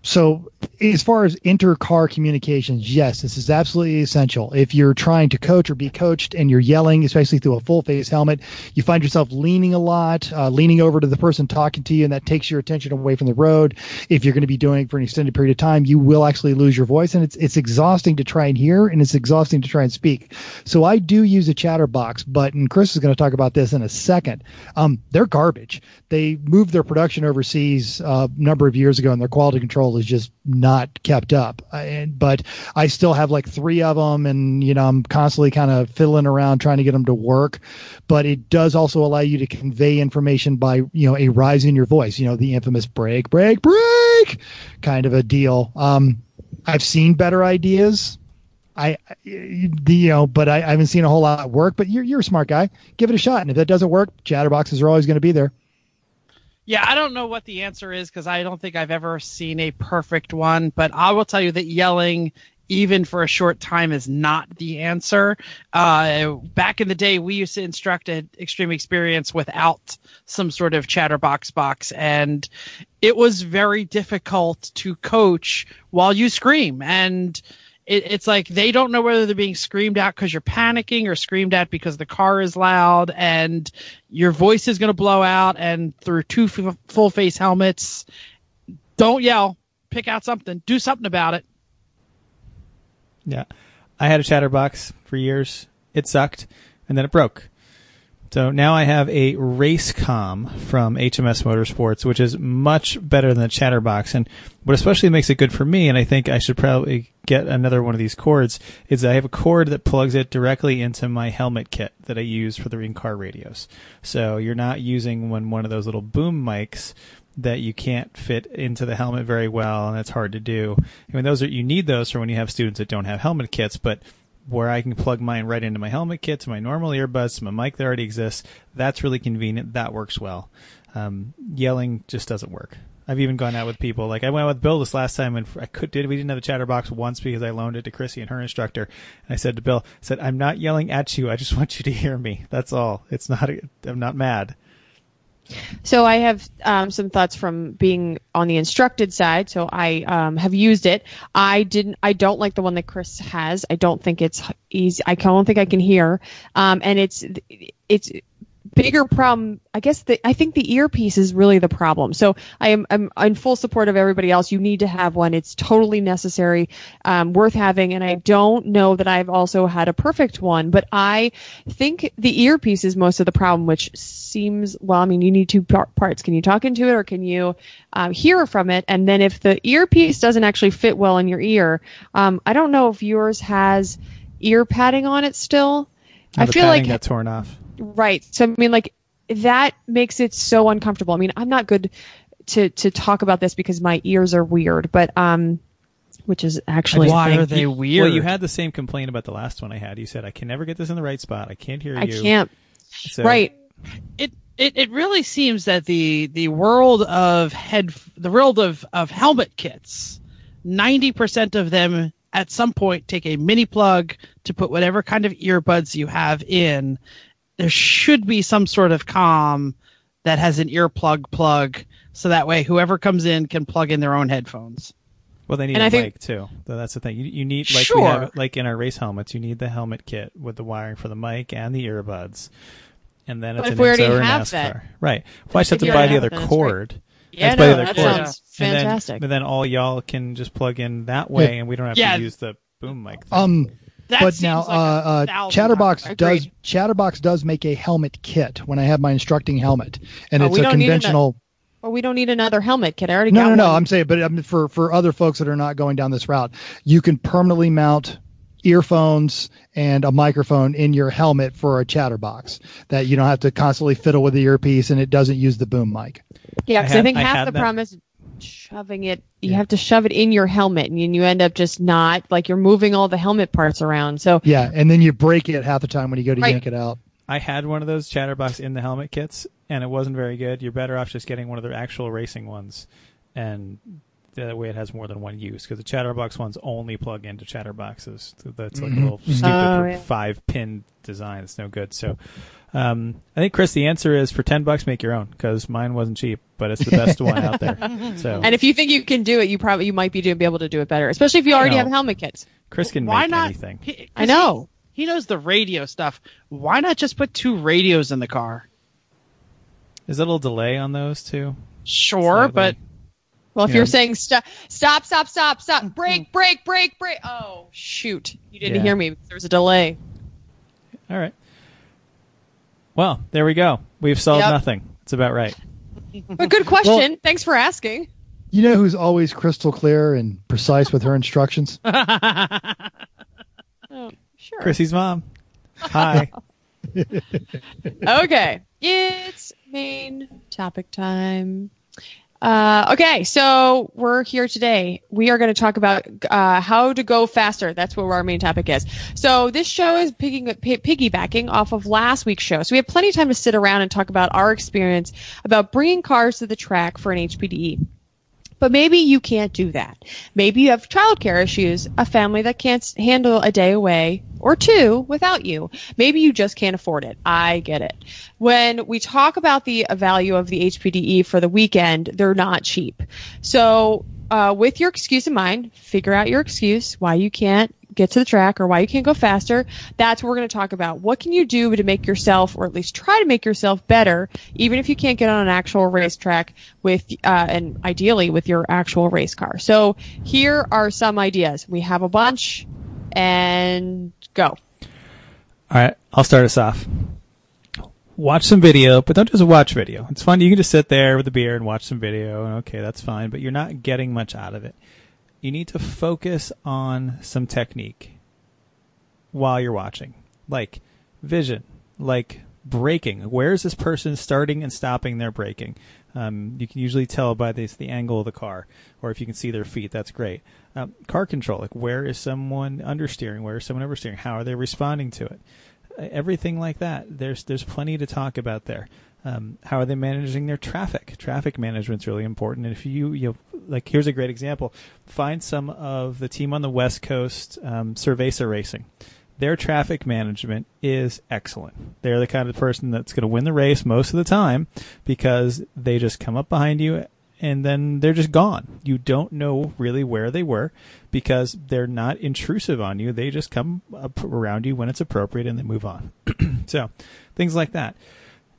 So, as far as inter-car communications, yes, this is absolutely essential. If you're trying to coach or be coached and you're yelling, especially through a full-face helmet, you find yourself leaning a lot, uh, leaning over to the person talking to you, and that takes your attention away from the road. If you're going to be doing it for an extended period of time, you will actually lose your voice, and it's it's exhausting to try and hear, and it's exhausting to try and speak. So I do use a chatterbox, but and Chris is going to talk about this in a second. Um, they're garbage. They moved their production overseas uh, a number of years ago, and their quality control is just not kept up. But I still have like three of them, and you know I'm constantly kind of fiddling around trying to get them to work. But it does also allow you to convey information by you know a rise in your voice. You know the infamous brake, brake, brake kind of a deal. Um, I've seen better ideas. I, you know, but I, I haven't seen a whole lot work. But you're you're a smart guy. Give it a shot, and if that doesn't work, chatterboxes are always going to be there. Yeah, I don't know what the answer is because I don't think I've ever seen a perfect one, but I will tell you that yelling even for a short time is not the answer. Uh, back in the day, we used to instruct at Extreme Experience without some sort of chatterbox box, and it was very difficult to coach while you scream. And it, it's like they don't know whether they're being screamed at because you're panicking or screamed at because the car is loud and your voice is going to blow out. And through two f- full face helmets, don't yell. Pick out something. Do something about it. Yeah. I had a chatterbox for years. It sucked, and then it broke. So now I have a Racecom from HMS Motorsports, which is much better than the Chatterbox. And what especially makes it good for me, and I think I should probably get another one of these cords, is I have a cord that plugs it directly into my helmet kit that I use for the in-car radios. So you're not using one one of those little boom mics that you can't fit into the helmet very well, and it's hard to do. I mean, those are you need those for when you have students that don't have helmet kits, but where I can plug mine right into my helmet kit, to my normal earbuds, to my mic that already exists. That's really convenient. That works well. Um, yelling just doesn't work. I've even gone out with people like I went out with Bill this last time and I could did we didn't have a chatterbox once because I loaned it to Chrissy and her instructor and I said to Bill I said I'm not yelling at you I just want you to hear me that's all it's not I'm not mad So I have um, some thoughts from being on the instructed side. So I um, have used it. I didn't. I don't like the one that Chris has. I don't think it's easy. I don't think I can hear. Um, and it's it's bigger problem. I guess the, I think the earpiece is really the problem. So I am I'm in full support of everybody else. You need to have one. It's totally necessary, um, worth having. And I don't know that I've also had a perfect one, but I think the earpiece is most of the problem, which seems well. I mean, you need two par- parts. Can you talk into it, or can you um, hear from it? And then if the earpiece doesn't actually fit well in your ear, um, I don't know if yours has ear padding on it still. I feel like got torn off Right. So I mean, like that makes it so uncomfortable. I mean, I'm not good to to talk about this because my ears are weird, but um, which is actually Why are they weird? Well, you had the same complaint about the last one I had. You said I can never get this in the right spot. I can't hear I you. can't. So, Right. it, it it really seems that the the world of head the world of of helmet kits, ninety percent of them at some point take a mini plug to put whatever kind of earbuds you have in. There should be some sort of com that has an earplug plug, so that way whoever comes in can plug in their own headphones. Well, they need And a I think- mic too. So that's the thing. You, you need like we have like in our race helmets. You need the helmet kit with the wiring for the mic and the earbuds, and then it's But an if we already have NASCAR. that- Right. Well, I just have to buy the other it, then it's great. cord. Yeah, That's the no, other that cord. sounds And then- fantastic. But then all y'all can just plug in that way, Yeah. and we don't have Yeah. to use the boom mic. Thing. Um, That but now like uh, uh, Chatterbox dollars. does Agreed. Chatterbox does make a helmet kit when I have my instructing helmet, and Oh, it's a don't conventional. Well, we don't need another helmet kit. I already No, got no, no. one. I'm saying, but um, for for other folks that are not going down this route, you can permanently mount earphones and a microphone in your helmet for a chatterbox that you don't have to constantly fiddle with the earpiece and it doesn't use the boom mic. Yeah, I because I, had- think I half had the that. problem is shoving it. You Yeah. have to shove it in your helmet, and you end up just not like you're moving all the helmet parts around. So Yeah, and then you break it half the time when you go to Right. yank it out. I had one of those Chatterbox in the helmet kits, and it wasn't very good. You're better off just getting one of their actual racing ones, and that way it has more than one use. Because the Chatterbox ones only plug into Chatterboxes. So That's like Mhm. a little stupid Oh, yeah. five pin design. It's no good. So, um, I think Chris, the answer is for ten bucks, make your own. Because mine wasn't cheap, but it's the best one out there. So And if you think you can do it, you probably you might be doing be able to do it better, especially if you already know. have helmet kits. Chris can Why make not? anything. He- I know. He, he knows the radio stuff. Why not just put two radios in the car? Is there a little delay on those too? Sure, Slightly. Well, if Yeah. you're saying stop, stop, stop, stop, stop, break, break, break, break. Oh shoot, you didn't Yeah. hear me. because There was a delay. All right. Well, there we go. We've solved Yep. nothing. It's about right. But good question. Thanks for asking. You know who's always crystal clear and precise with her instructions? Oh, sure. Chrissy's mom. Hi. okay, it's main topic time. Uh, okay, so we're here today. We are going to talk about uh, how to go faster. That's what our main topic is. So this show is picking, p- piggybacking off of last week's show. So we have plenty of time to sit around and talk about our experience about bringing cars to the track for an HPDE. But maybe you can't do that. Maybe you have childcare issues, a family that can't handle a day away or two without you. Maybe you just can't afford it. I get it. When we talk about the value of the HPDE for the weekend, they're not cheap. So, uh, with your excuse in mind, figure out your excuse why you can't get to the track or why you can't go faster. That's what we're going to talk about. What can you do to make yourself, or at least try to make yourself better, even if you can't get on an actual racetrack with, uh, and ideally with your actual race car. So here are some ideas. We have a bunch, and go. All right, I'll start us off. Watch some video, but don't just watch video. It's fun. You can just sit there with a beer and watch some video, and okay, that's fine, but you're not getting much out of it. You need to focus on some technique while you're watching, like vision, like braking. Where is this person starting and stopping their braking? Um, you can usually tell by this, the angle of the car, or if you can see their feet, that's great. Um, car control, like where is someone understeering? Where is someone oversteering? How are they responding to it? Everything like that. There's there's plenty to talk about there. Um, how are they managing their traffic? Traffic management's really important. And if you you know, like, here's a great example. Find some of the team on the West Coast, um, Cerveza Racing their traffic management is excellent. They're the kind of person that's going to win the race most of the time because they just come up behind you and then they're just gone. You don't know really where they were because they're not intrusive on you. They just come around you when it's appropriate and they move on. so, things like that.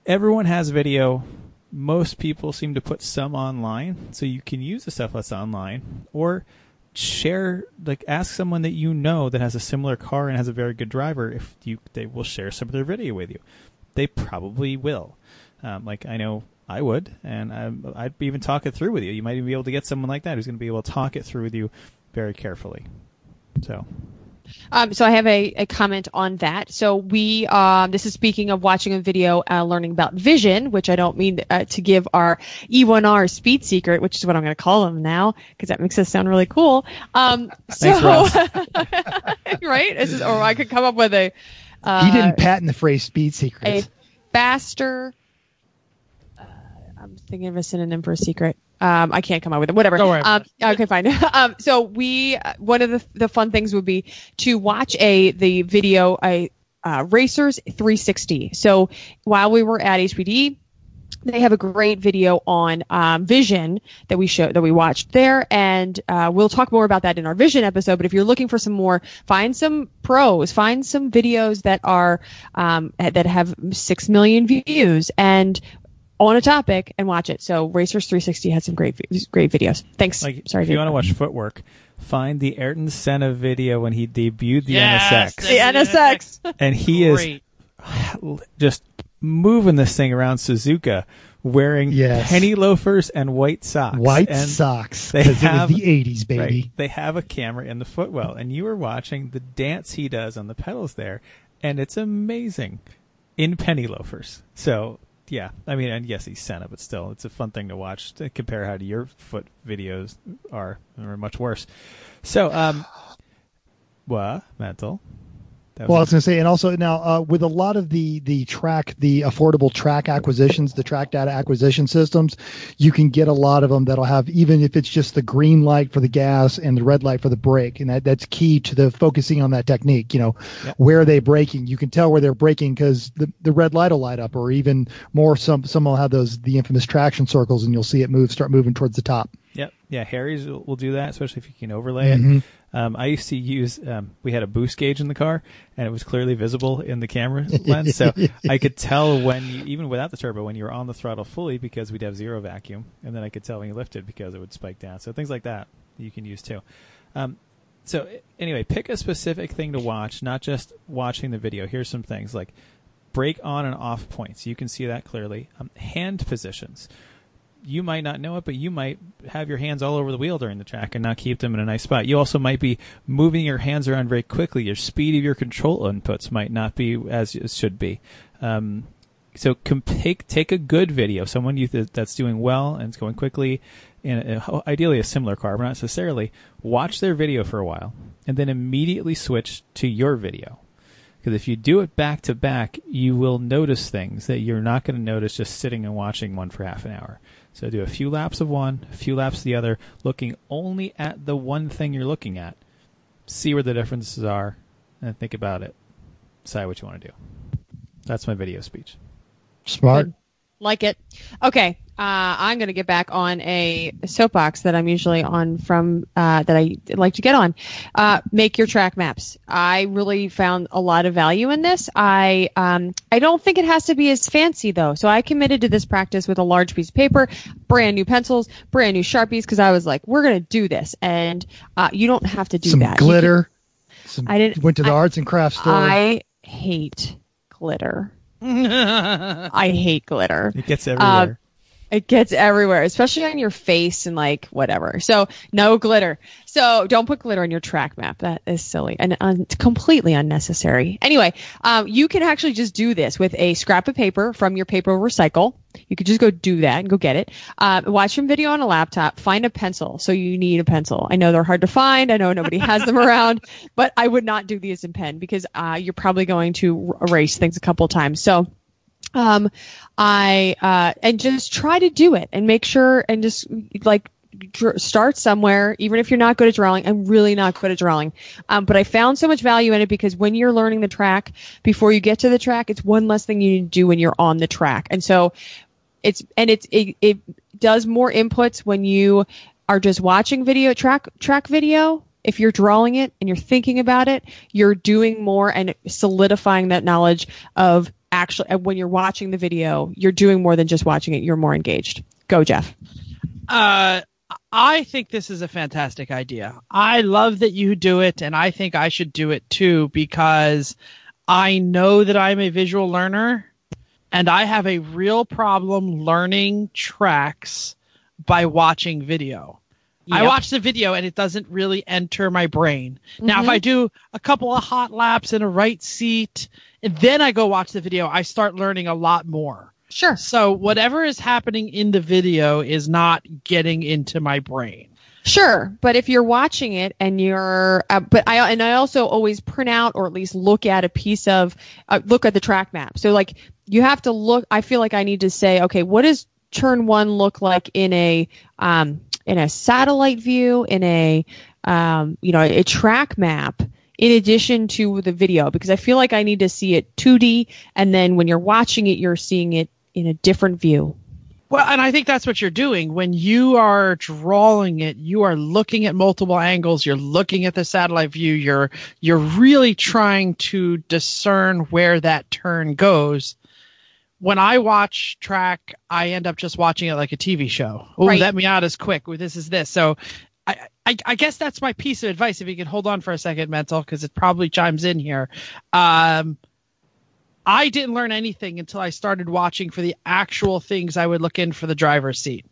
Everyone has video. Most people seem to put some online, so you can use the stuff that's online or share like ask someone that you know that has a similar car and has a very good driver if you they will share some of their video with you they probably will um, like i know i would and i i'd even talk it through with you you might even be able to get someone like that who's going to be able to talk it through with you very carefully so Um, so I have a, a comment on that. So we, um, this is speaking of watching a video, uh, learning about vision, which I don't mean uh, to give our E1R speed secret, which is what I'm going to call them now, because that makes us sound really cool. Um, so, Thanks, Ross. right? Is, or I could come up with a, uh, he didn't patent the phrase speed a faster. I'm thinking of a synonym for a secret. Um, I can't come up with it. Whatever. Um, okay, fine. um, so we one of the the fun things would be to watch a the video a uh, Racers 360. So while we were at HPD, they have a great video on um, vision that we show that we watched there, and uh, we'll talk more about that in our vision episode. But if you're looking for some more, find some pros, find some videos that are um, that have six million views, and on a topic and watch it. So Racers 360 had some great great videos. Thanks. Like, Sorry, if you want to watch footwork, find the Ayrton Senna video when he debuted the Yes, NSX, the NSX. and he is just moving this thing around Suzuka, wearing Yes. penny loafers and white socks. White and socks. they 'cause have- it was the 80s, baby. Right. They have a camera in the footwell, and you are watching the dance he does on the pedals there, and it's amazing in penny loafers. So yeah, I mean, and yes, he's Senna, but still, it's a fun thing to watch to compare how to your foot videos are, are much worse. So, um, what mental? That Well, I was was- going to say, and also now uh, with a lot of the the track, the affordable track acquisitions, the track data acquisition systems, you can get a lot of them that'll have even if it's just the green light for the gas and the red light for the brake, and that that's key to the focusing on that technique. You know, Yep. where are they braking? You can tell where they're braking because the the red light will light up, or even more, some some will have those the infamous traction circles, and you'll see it move, start moving towards the top. Yep. Yeah, Harry's will, will do that, especially if you can overlay it. Um, I used to use, um, we had a boost gauge in the car and it was clearly visible in the camera lens. So I could tell when you, even without the turbo, when you were on the throttle fully because we'd have zero vacuum. And then I could tell when you lifted because it would spike down. So things like that you can use too. Um, so anyway, pick a specific thing to watch, not just watching the video. Here's some things like brake on and off points. You can see that clearly. Um, hand positions you might not know it, but you might have your hands all over the wheel during the track and not keep them in a nice spot. You also might be moving your hands around very quickly. Your speed of your control inputs might not be as it should be. Um, so take take a good video, someone you th- that's doing well and it's going quickly, in a, ideally a similar car, but not necessarily. Watch their video for a while, and then immediately switch to your video. Because if you do it back to back, you will notice things that you're not going to notice just sitting and watching one for half an hour. So do a few laps of one, a few laps of the other, looking only at the one thing you're looking at. See where the differences are, and think about it. Decide what you want to do. That's my video speech. Smart. Good. Like it. Okay. Uh, I'm going to get back on a soapbox that I'm usually on from uh, that I like to get on. Uh, make your track maps. I really found a lot of value in this. I um, I don't think it has to be as fancy though. So I committed to this practice with a large piece of paper, brand new pencils, brand new sharpies because I was like, we're going to do this, and uh, you don't have to do Some that. You can- glitter. I didn't- went to the I- arts and crafts store. I hate glitter. I hate glitter. It gets everywhere. It gets everywhere, especially on your face and like whatever. So no glitter. So don't put glitter on your track map. That is silly and un- completely unnecessary. Anyway, um, you can actually just do this with a scrap of paper from your paper recycle. You could just go do that and go get it. Uh, watch some video on a laptop. Find a pencil. So you need a pencil. I know they're hard to find. I know nobody has them around, but I would not do these in pen because uh, you're probably going to erase things a couple times. So um i uh and just try to do it and make sure and just like dr- start somewhere even if you're not good at drawing. I'm really not good at drawing. Um, but i found so much value in it because when you're learning the track before you get to the track it's one less thing you need to do when you're on the track. And so it's and it's it, it does more inputs when you are just watching video track track video. If you're drawing it and you're thinking about it you're doing more and solidifying that knowledge of actually when you're watching the video you're doing more than just watching it you're more engaged go jeff Uh, I think this is a fantastic idea. I love that you do it, and I think I should do it too because I know that I'm a visual learner, and I have a real problem learning tracks by watching video. I watch the video and it doesn't really enter my brain. Now, if Mhm. I do a couple of hot laps in a right seat, and then I go watch the video, I start learning a lot more. sure So whatever is happening in the video is not getting into my brain. Sure, but if you're watching it and you're, uh, but I and I also always print out or at least look at a piece of, uh, look at the track map. So like you have to look. I feel like I need to say, okay, what does turn one look like in a, um, in a satellite view, in a, um, you know, a track map. In addition to the video, because I feel like I need to see it 2D, and then when you're watching it, you're seeing it in a different view. Well, and I think that's what you're doing when you are drawing it. You are looking at multiple angles. You're looking at the satellite view. You're you're really trying to discern where that turn goes. When I watch track, I end up just watching it like a TV show. Oh, Right. that Miata's quick. Ooh, This is this. So I, I, I guess that's my piece of advice. If you can hold on for a second, mental, because it probably chimes in here. Um, I didn't learn anything until I started watching for the actual things I would look in for the driver's seat.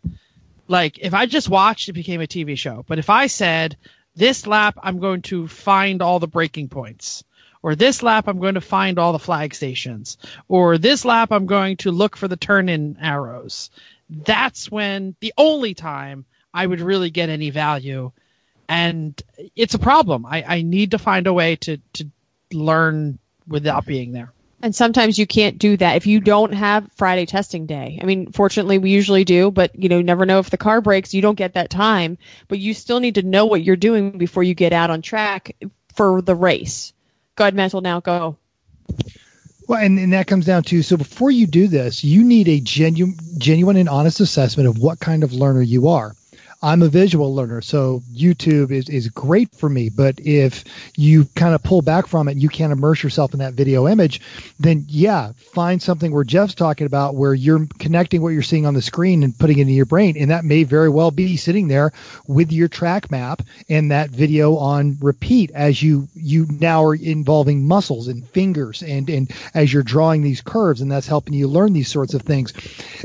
Like if I just watched, it became a TV show. But if I said this lap, I'm going to find all the braking points, or this lap, I'm going to find all the flag stations, or this lap, I'm going to look for the turn in arrows. That's when the only time I would really get any value. And it's a problem. I, I need to find a way to, to learn without being there. And sometimes you can't do that if you don't have Friday testing day. I mean, fortunately, we usually do, but you know, never know if the car breaks. You don't get that time, but you still need to know what you're doing before you get out on track for the race. Go ahead, mental. Now go. Well, and, and that comes down to so before you do this, you need a genuine, genuine and honest assessment of what kind of learner you are. I'm a visual learner, so YouTube is, is great for me. But if you kind of pull back from it you can't immerse yourself in that video image, then yeah, find something where Jeff's talking about where you're connecting what you're seeing on the screen and putting it in your brain. And that may very well be sitting there with your track map and that video on repeat as you you now are involving muscles and fingers and and as you're drawing these curves and that's helping you learn these sorts of things.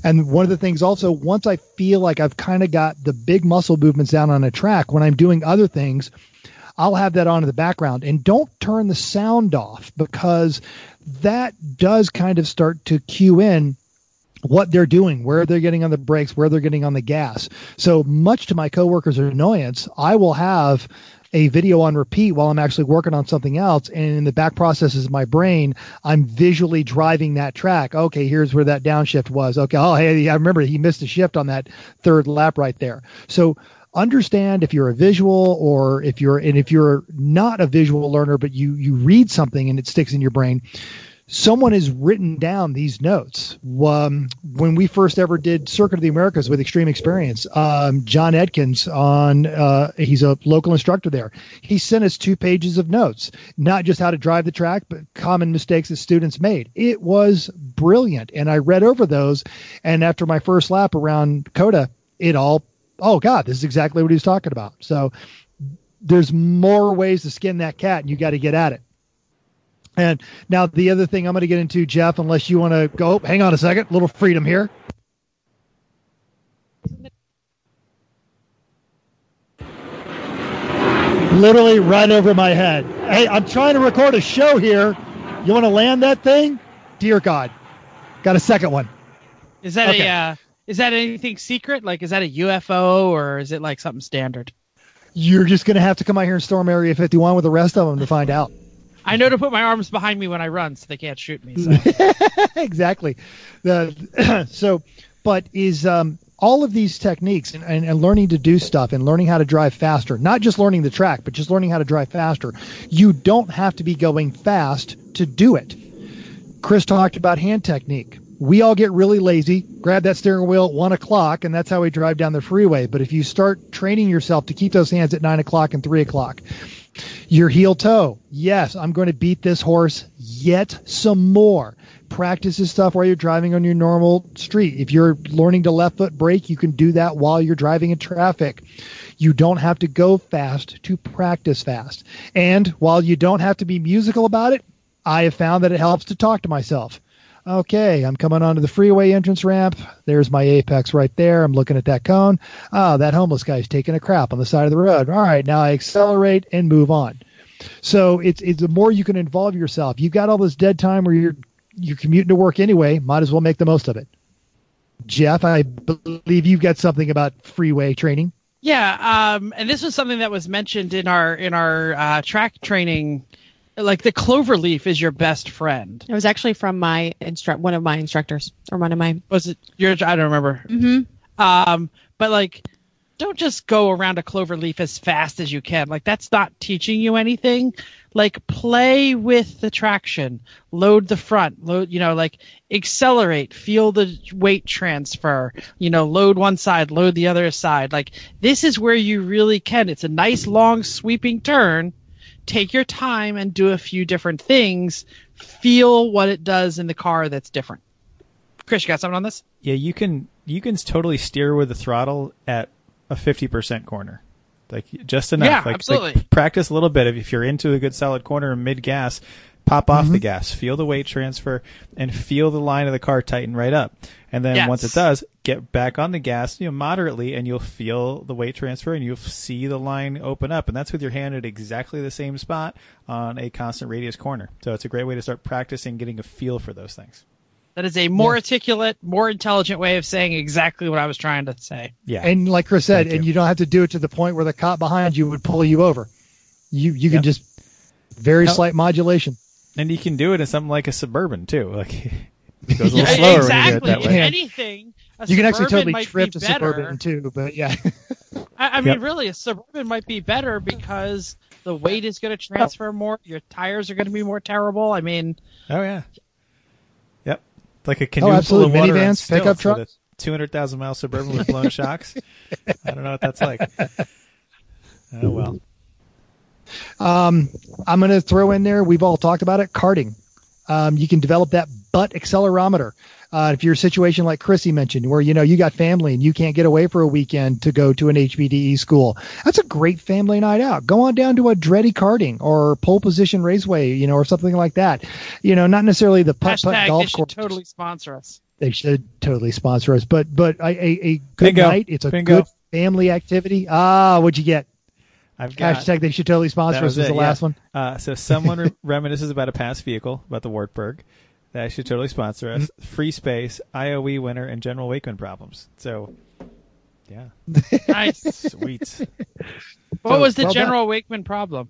And one of the things also once I feel like I've kind of got the big muscle movements down on a track when I'm doing other things I'll have that on in the background and don't turn the sound off because that does kind of start to cue in what they're doing, where they're getting on the brakes, where they're getting on the gas. So much to my coworkers' annoyance, I will have a video on repeat while I'm actually working on something else. And in the back processes of my brain, I'm visually driving that track. Okay, here's where that downshift was. Okay, oh, hey, I remember he missed a shift on that third lap right there. So understand if you're a visual or if you're and if you're not a visual learner but you you read something and it sticks in your brain someone has written down these notes. Um, when we first ever did circuit of the americas with extreme experience um, john edkins on uh, he's a local instructor there. He sent us two pages of notes not just how to drive the track but common mistakes that students made. It was brilliant and i read over those and after my first lap around COTA it all oh god this is exactly what he was talking about. So there's more ways to skin that cat and you got to get at it and now the other thing i'm going to get into jeff unless you want to go hang on a second little freedom here. Literally right over my head. Hey i'm trying to record a show here. You want to land that thing? Dear god. Got a second one. Is that Okay. a uh, is that anything secret? Like, is that a UFO or is it like something standard? you're just going to have to come out here and storm area 51 with the rest of them to find out I know to put my arms behind me when I run, so they can't shoot me. So. exactly. The so, but is um, all of these techniques and, and, and learning to do stuff and learning how to drive faster, not just learning the track, but just learning how to drive faster. You don't have to be going fast to do it. Chris talked about hand technique. We all get really lazy, grab that steering wheel at one o'clock, and that's how we drive down the freeway. But if you start training yourself to keep those hands at nine o'clock and three o'clock, your heel toe. Yes, I'm going to beat this horse yet some more. Practice this stuff while you're driving on your normal street. If you're learning to left foot brake, you can do that while you're driving in traffic. You don't have to go fast to practice fast. And while you don't have to be musical about it, I have found that it helps to talk to myself. Okay, I'm coming onto the freeway entrance ramp. There's my apex right there. I'm looking at that cone. Ah, that homeless guy's taking a crap on the side of the road. All right, now I accelerate and move on. So it's it's the more you can involve yourself. You've got all this dead time where you're you're commuting to work anyway. Might as well make the most of it. Jeff, I believe you've got something about freeway training. Yeah, um, and this was something that was mentioned in our in our uh, track training. Like the clover leaf is your best friend. It was actually from my instru- one of my instructors or one of my. Was it your? I don't remember. Mm-hmm. Um, but like, don't just go around a clover leaf as fast as you can. Like that's not teaching you anything. Like play with the traction, load the front, load, you know, like accelerate, feel the weight transfer, you know, load one side, load the other side. Like this is where you really can. It's a nice long sweeping turn. Take your time and do a few different things. Feel what it does in the car that's different. Chris, you got something on this? Yeah, you can you can totally steer with the throttle at a fifty percent corner, like just enough. Yeah, like, absolutely. Like practice a little bit. If, if you're into a good solid corner mid gas, pop off Mm-hmm. the gas, feel the weight transfer, and feel the line of the car tighten right up. And then Yes. once it does, get back on the gas, you know, moderately, and you'll feel the weight transfer, and you'll see the line open up. And that's with your hand at exactly the same spot on a constant radius corner. So it's a great way to start practicing getting a feel for those things. That is a more articulate, more intelligent way of saying exactly what I was trying to say. Yeah. And like Chris said, Thank and you. you don't have to do it to the point where the cop behind you would pull you over. You you Yep. can just very Now- slight modulation. And you can do it in something like a suburban too. Like it goes a Yeah, little slower exactly. when you do it that way. Yeah. anything, a You can actually totally trip drift be a suburban too, but yeah. I, I mean, Yep. really, a suburban might be better because the weight is going to transfer more. Your tires are going to be more terrible. I mean, Oh yeah. Yep. It's like a oh, canoe Oh, full absolutely. of water on Minivans, pickup stilts with trucks. a Two hundred thousand mile suburban with blown shocks. I don't know what that's like. Oh well. Um, I'm going to throw in there. We've all talked about it. Karting. Um, you can develop that butt accelerometer. Uh, if you're a situation like Chrissy mentioned, where you know you got family and you can't get away for a weekend to go to an HPDE E school, that's a great family night out. Go on down to a Andretti karting or pole position raceway, you know, or something like that. You know, not necessarily the putt putt hashtag they golf should course. totally sponsor us. They should totally sponsor us. But but a, a, a good Bingo. night. It's a Bingo. good family activity. Ah, what'd you get? I've got Hashtag they should totally sponsor us was it, the last yeah. one. Uh, so someone re- reminisces about a past vehicle, about the Wartburg. That should totally sponsor us. Mm-hmm. Free space, IOE winner, and general Wakeman problems. So, yeah, Nice. sweet. what was the well done. General Wakeman problem?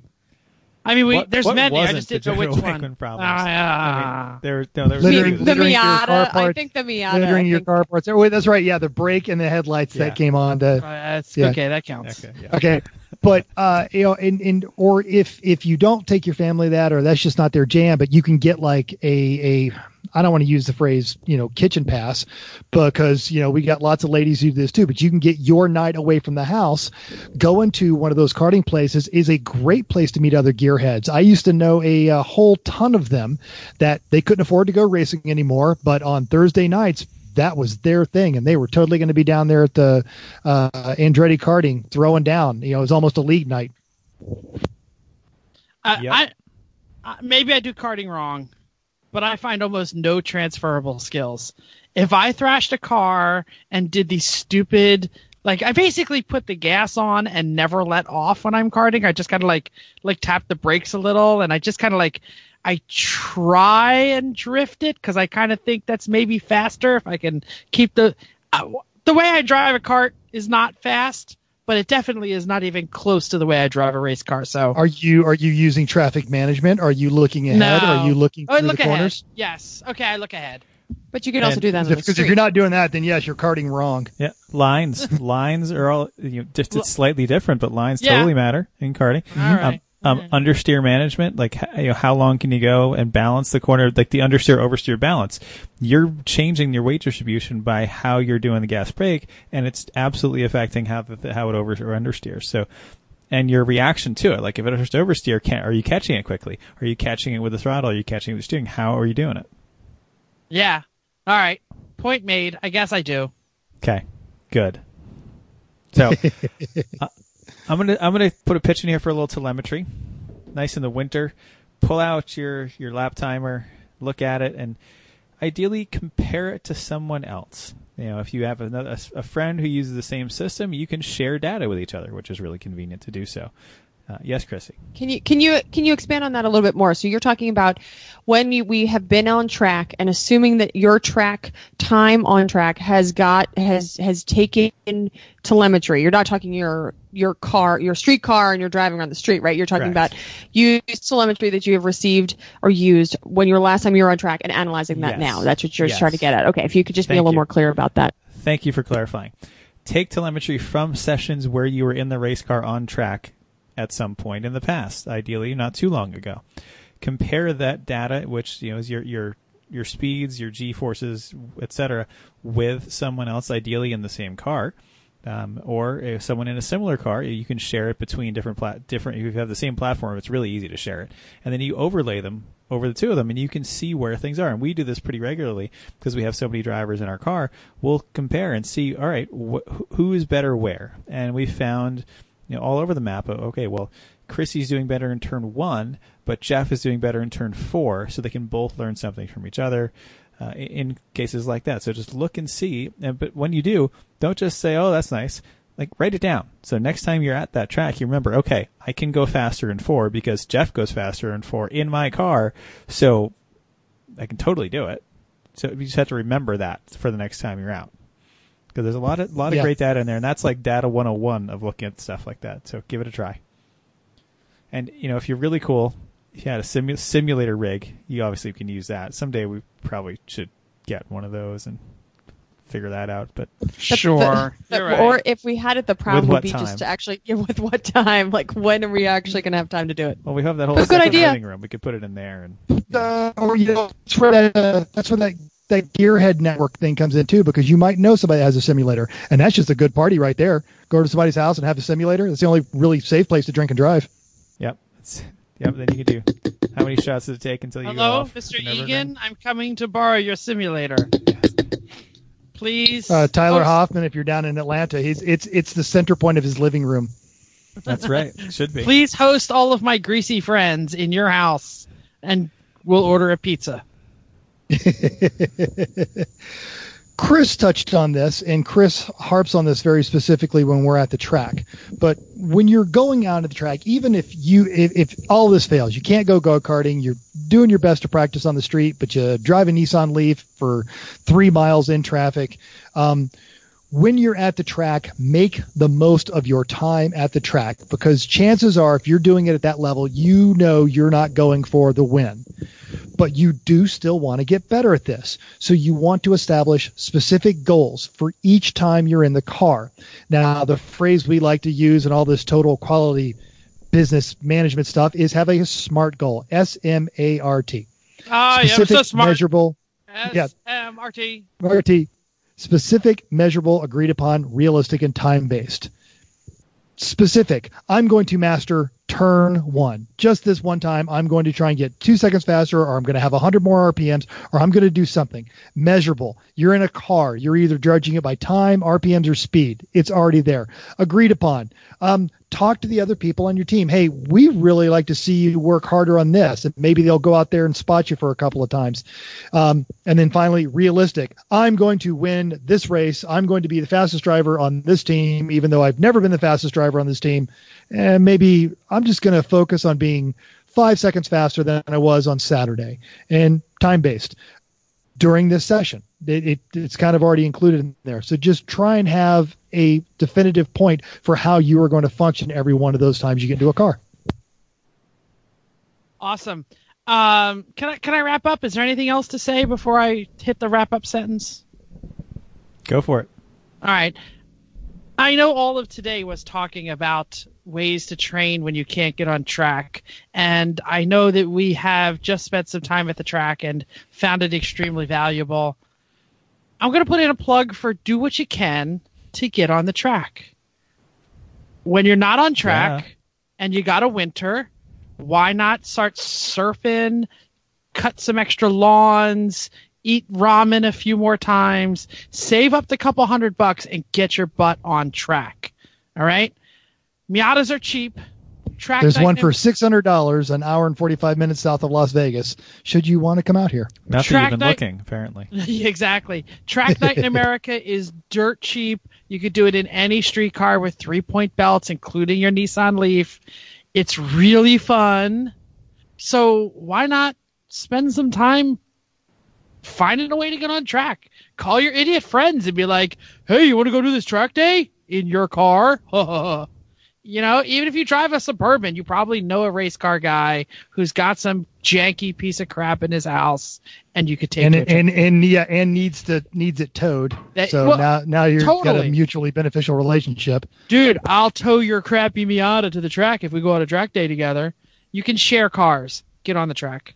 I mean, we, What- there's what many. I wasn't just didn't know which General one. Wakeman problems? Ah, I mean, there, no, there was Littering- the littering your car Miata. I think the Miata. Littering your car parts. Oh, wait, that's right. Yeah, the brake and the headlights Yeah. that came on. To, uh, that's Yeah. okay. That counts. Okay, yeah. okay, but uh, you know, and, and or if if you don't take your family that, or that's just not their jam, but you can get like a a I don't want to use the phrase you know kitchen pass because you know we got lots of ladies who do this too, but you can get your night away from the house. Going to one of those karting places is a great place to meet other gearheads. I used to know a, uh whole ton of them that they couldn't afford to go racing anymore, but on Thursday nights that was their thing, and they were totally going to be down there at the uh, Andretti karting throwing down. You know, it was almost a league night. I, Yep. I, I maybe I do karting wrong, but I find almost no transferable skills. If I thrashed a car and did these stupid, like I basically put the gas on and never let off when I'm karting. I just kind of like like tap the brakes a little, and I just kind of like I try and drift it because I kind of think that's maybe faster if I can keep the uh, the way I drive a kart is not fast, but it definitely is not even close to the way I drive a race car. So Are you are you using traffic management? Are you looking ahead? No. Are you looking Oh, I through look the ahead. corners? Yes. Okay, I look ahead. But you can also do that Because if street. you're not doing that, then yes, you're carting wrong. Yeah, lines. lines are all you know, just it's slightly different, but lines Yeah. totally matter in karting. All right. Um, um, understeer management, like you know, how long can you go and balance the corner, like the understeer oversteer balance. You're changing your weight distribution by how you're doing the gas brake, and it's absolutely affecting how the, how it over or understeers. So, and your reaction to it, like if it starts to oversteer, can, are you catching it quickly? Are you catching it with the throttle? Are you catching it with the steering? How are you doing it? Yeah. All right. Point made. I guess I do. Okay, good. So uh, I'm gonna I'm gonna put a pitch in here for a little telemetry. Nice in the winter. Pull out your your lap timer, look at it, and ideally compare it to someone else. You know, if you have another a, a friend who uses the same system, you can share data with each other, which is really convenient to do so. Uh, yes, Chrissy. Can you can you can you expand on that a little bit more? So you're talking about when you, we have been on track and assuming that your track time on track has got has has taken telemetry. You're not talking your your car, your street car, and you're driving around the street, right? You're talking Correct. about used telemetry that you have received or used when your last time you were on track and analyzing that Yes. now. That's what you're Yes. trying to get at. Okay, if you could just be a little you. more clear about that. Thank you for clarifying. Take telemetry from sessions where you were in the race car on track at some point in the past, ideally not too long ago. Compare that data, which you know is your your your speeds, your g forces, etc., with someone else, ideally in the same car, Um, or if someone in a similar car, you can share it between different plat- different. If you have the same platform, it's really easy to share it, and then you overlay them over the two of them, and you can see where things are. And we do this pretty regularly because we have so many drivers in our car. We'll compare and see, all right, wh- who is better where, and we found, you know, all over the map. Okay, well, Chrissy's doing better in turn one, but Jeff is doing better in turn four, so they can both learn something from each other. Uh, in cases like that, so just look and see. And, but when you do, don't just say, "Oh, that's nice." Like write it down. So next time you're at that track, you remember, okay, I can go faster in four because Jeff goes faster in four in my car, so I can totally do it. So you just have to remember that for the next time you're out. Because there's a lot of lot of Yeah. great data in there, and that's like data 101 of looking at stuff like that. So give it a try. And you know, if you're really cool, if you had a simu- simulator rig, you obviously can use that. Someday we probably should get one of those and figure that out. But Sure. The- You're right. Or if we had it, the problem would be time? just to actually, yeah, with what time? Like, when are we actually going to have time to do it? well, we have that whole Good separate idea. living room. We could put it in there and uh, or you know, that's where that uh, that's where that that Gearhead network thing comes in too, because you might know somebody that has a simulator, and that's just a good party right there. Go to somebody's house and have a simulator. That's the only really safe place to drink and drive. Yep. It's, yep. Then you can do. How many shots does it take until you go Hello, off? Mr. to Nürburgring? Egan. I'm coming to borrow your simulator. Please. Uh, Tyler host- Hoffman, if you're down in Atlanta, he's it's it's the center point of his living room. That's right. Should be. Please host all of my greasy friends in your house, and we'll order a pizza. Chris touched on this, and Chris harps on this very specifically when we're at the track. But when you're going out to the track, even if you if, if all this fails, you can't go go karting. You're doing your best to practice on the street, but you drive a Nissan Leaf for three miles in traffic. Um, when you're at the track, make the most of your time at the track because chances are, if you're doing it at that level, you know you're not going for the win but you do still want to get better at this. So you want to establish specific goals for each time you're in the car. Now, the phrase we like to use in all this total quality business management stuff is have a SMART goal. S M A R T. Ah, yeah, so smart. measurable, yeah. SMRT. RT, specific, measurable, agreed upon, realistic, and time based. Specific. I'm going to master turn one. Just this one time, I'm going to try and get two seconds faster, or I'm going to have 100 more RPMs, or I'm going to do something. Measurable. You're in a car. You're either judging it by time, RPMs, or speed. It's already there. Agreed upon. Um, talk to the other people on your team. Hey, we really like to see you work harder on this. And maybe they'll go out there and spot you for a couple of times. Um, and then finally, realistic. I'm going to win this race. I'm going to be the fastest driver on this team, even though I've never been the fastest driver on this team. And maybe I'm just going to focus on being five seconds faster than I was on Saturday and time based during this session. It, it, it's kind of already included in there. So just try and have a definitive point for how you are going to function every one of those times you get into a car. Awesome. Um, can I can I wrap up? Is there anything else to say before I hit the wrap up sentence? Go for it. All right. I know all of today was talking about ways to train when you can't get on track. And I know that we have just spent some time at the track and found it extremely valuable. I'm going to put in a plug for do what you can to get on the track. When you're not on track Yeah. and you got a winter, why not start surfing, cut some extra lawns, eat ramen a few more times, save up the couple hundred bucks, and get your butt on track. All right? Miatas are cheap. Track There's one for $600, an hour and 45 minutes south of Las Vegas, should you want to come out here. Not that you've been night- looking, apparently. exactly. Track night in America is dirt cheap. You could do it in any street car with three point belts, including your Nissan Leaf. It's really fun. So why not spend some time finding a way to get on track? Call your idiot friends and be like, "Hey, you want to go do this track day in your car?" you know, even if you drive a suburban, you probably know a race car guy who's got some janky piece of crap in his house, and you could take And, it. to and and yeah, and needs to needs it towed. That- so well, now now you've got a mutually beneficial relationship. Dude, I'll tow your crappy Miata to the track if we go on a track day together. You can share cars. Get on the track.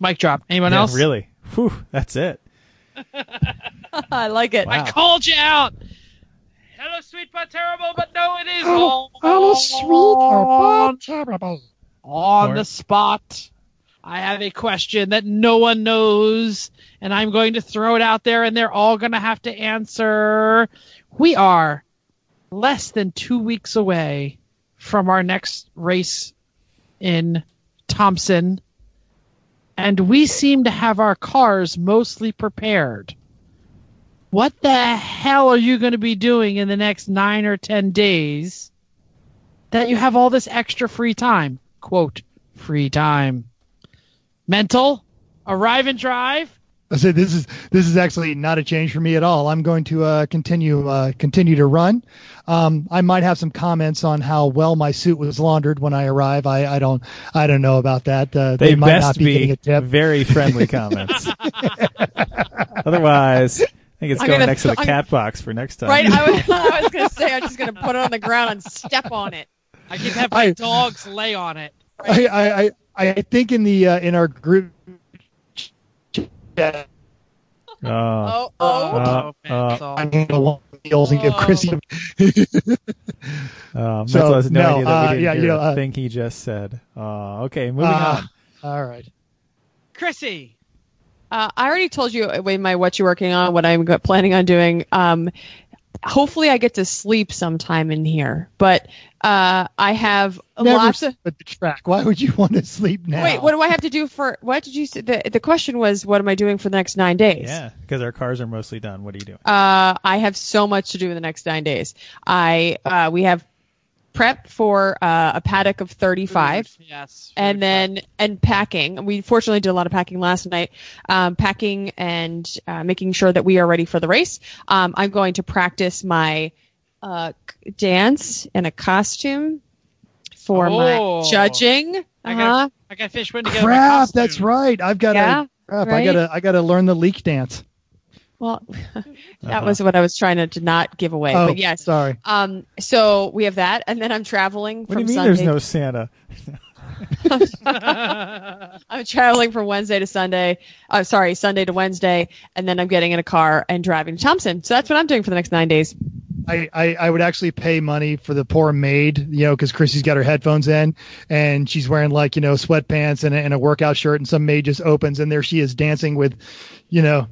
Mic drop. Anyone Yeah, else? Really? Whew, that's it. I like it. Wow. I called you out. Hello, sweet but terrible, but no, it is Oh, all terrible. on Or- the spot. I have a question that no one knows, and I'm going to throw it out there, and they're all going to have to answer. We are less than two weeks away from our next race in Thompson, and we seem to have our cars mostly prepared. What the hell are you going to be doing in the next nine or ten days that you have all this extra free time? Quote, free time. Mental, arrive and drive. I said this is this is actually not a change for me at all. I'm going to uh, continue uh, continue to run. Um, I might have some comments on how well my suit was laundered when I arrive. I, I don't I don't know about that. Uh, They, they, might best not be, getting be a tip. very friendly comments. Otherwise, I think it's I'm going gonna- next to the I'm- cat box for next time. Right? I was, I was going to say, I'm just going to put it on the ground and step on it. I can have my I- dogs lay on it. I, I, I I think in the uh, in our group chat, Oh. Oh, oh. Uh, Mental. I'm going to want meals and give Oh. Chrissy. Um, So, Mental has no, no, idea that uh, we didn't yeah, hear you know, a uh, thing he just said. Uh, okay, moving on. all right. Chrissy, Uh, I already told you uh, my what you're working on, what I'm planning on doing. Um, hopefully, I get to sleep sometime in here. But uh, I have Never lots of. But the track. Why would you want to sleep now? Wait, what do I have to do for? What did you say? The, the question was, what am I doing for the next nine days? Yeah, because our cars are mostly done. What are you doing? Uh, I have so much to do in the next nine days. I uh, we have prep for uh, a paddock of 35 Yes. and then and packing. We fortunately did a lot of packing last night. Um, packing and uh, making sure that we are ready for the race. Um, I'm going to practice my uh, dance in a costume for Oh. my judging. Uh-huh. got I got fish putting together. my crap? That's right. I've got Yeah, to. Crap, I gotta. I gotta learn the leek dance. Well, that Uh-huh. was what I was trying to, to not give away. oh, but yes. Sorry. Um, so we have that, and then I'm traveling What do from you mean Sunday. there's no Santa? I'm traveling from Wednesday to Sunday. Uh, sorry, Sunday to Wednesday, and then I'm getting in a car and driving to Thompson. So that's what I'm doing for the next nine days. I, I, I would actually pay money for the poor maid, you know, because Chrissy's got her headphones in and she's wearing like, you know, sweatpants and a, and a workout shirt, and some maid just opens and there she is dancing with, you know,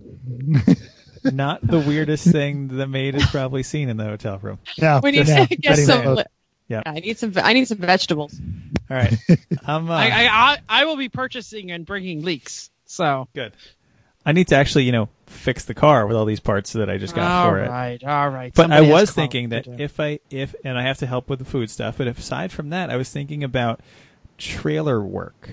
Not the weirdest thing the maid has probably seen in the hotel room. yeah. We need yeah, to get some. that- Yeah. I need some. I need some vegetables. All right, I'm. Uh, I, I I I will be purchasing and bringing leeks. So good. I need to actually, you know, fix the car with all these parts that I just got all for it. right, all right. But I Somebody has was thinking that if I if and I have to help with the food stuff, but aside from that, I was thinking about trailer work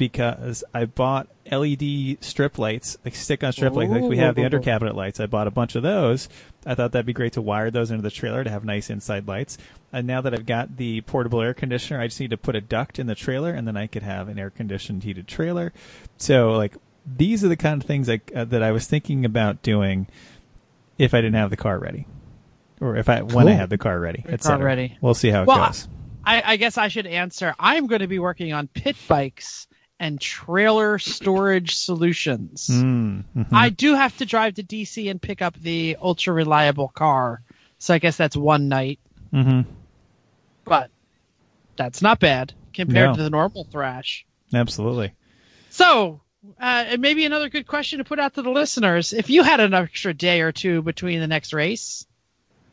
because I bought LED strip lights, like stick on strip lights, like we have the under cabinet lights. I bought a bunch of those. I thought that'd be great to wire those into the trailer to have nice inside lights. And now that I've got the portable air conditioner, I just need to put a duct in the trailer, and then I could have an air conditioned heated trailer. So like these are the kind of things like uh, that I was thinking about doing if I didn't have the car ready, or if I when I had the car ready, et car ready. We'll see how it Well, goes. I, I guess I should answer. I'm going to be working on pit bikes and trailer storage solutions. Mm, mhm. I do have to drive to DC and pick up the ultra reliable car. So I guess that's one night, Mhm. but that's not bad compared No. to the normal thrash. Absolutely. So, uh, and maybe another good question to put out to the listeners. If you had an extra day or two between the next race,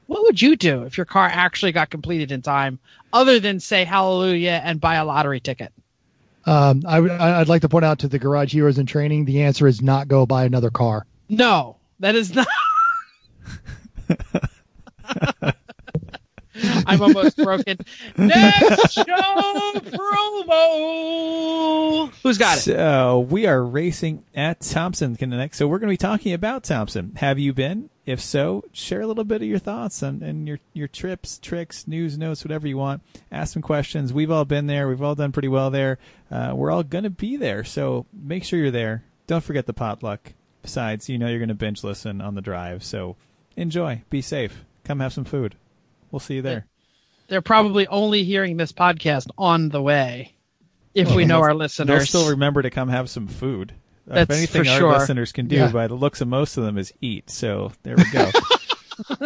what would you do if your car actually got completed in time, other than say hallelujah and buy a lottery ticket? Um, I, would- I- I'd like to point out to the garage heroes in training, the answer is not go buy another car. No, that is not. I'm almost broken. Next show promo. Who's got it? So we are racing at Thompson Connect. So we're going to be talking about Thompson. Have you been? If so, share a little bit of your thoughts and, and your your trips, tricks, news, notes, whatever you want. Ask some questions. We've all been there. We've all done pretty well there. Uh, we're all going to be there. So make sure you're there. Don't forget the potluck. Besides, you know you're going to binge listen on the drive. So enjoy. Be safe. Come have some food. We'll see you there. They're probably only hearing this podcast on the way. If we know our They'll listeners. still remember to come have some food. Uh, That's if anything for our sure. listeners can do Yeah. by the looks of most of them is eat. So there we go.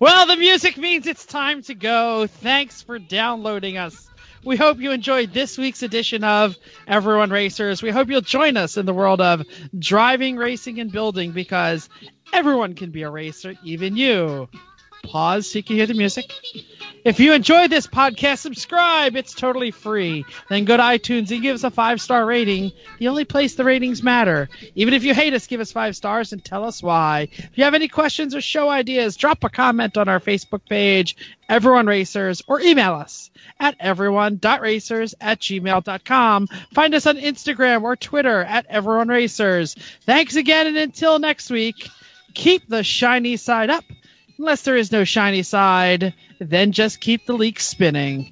well, the music means it's time to go. Thanks for downloading us. We hope you enjoyed this week's edition of Everyone Racers. We hope you'll join us in the world of driving, racing, and building because everyone can be a racer, even you. Pause so you can hear the music. If you enjoyed this podcast, subscribe. It's totally free. Then go to iTunes and give us a five star rating. The only place the ratings matter. Even if you hate us, give us five stars and tell us why. If you have any questions or show ideas, drop a comment on our Facebook page, Everyone Racers, or email us at everyone.racers at gmail.com. Find us on Instagram or Twitter at Everyone Racers. Thanks again, and until next week, keep the shiny side up. Unless there is no shiny side, then just keep the leek spinning.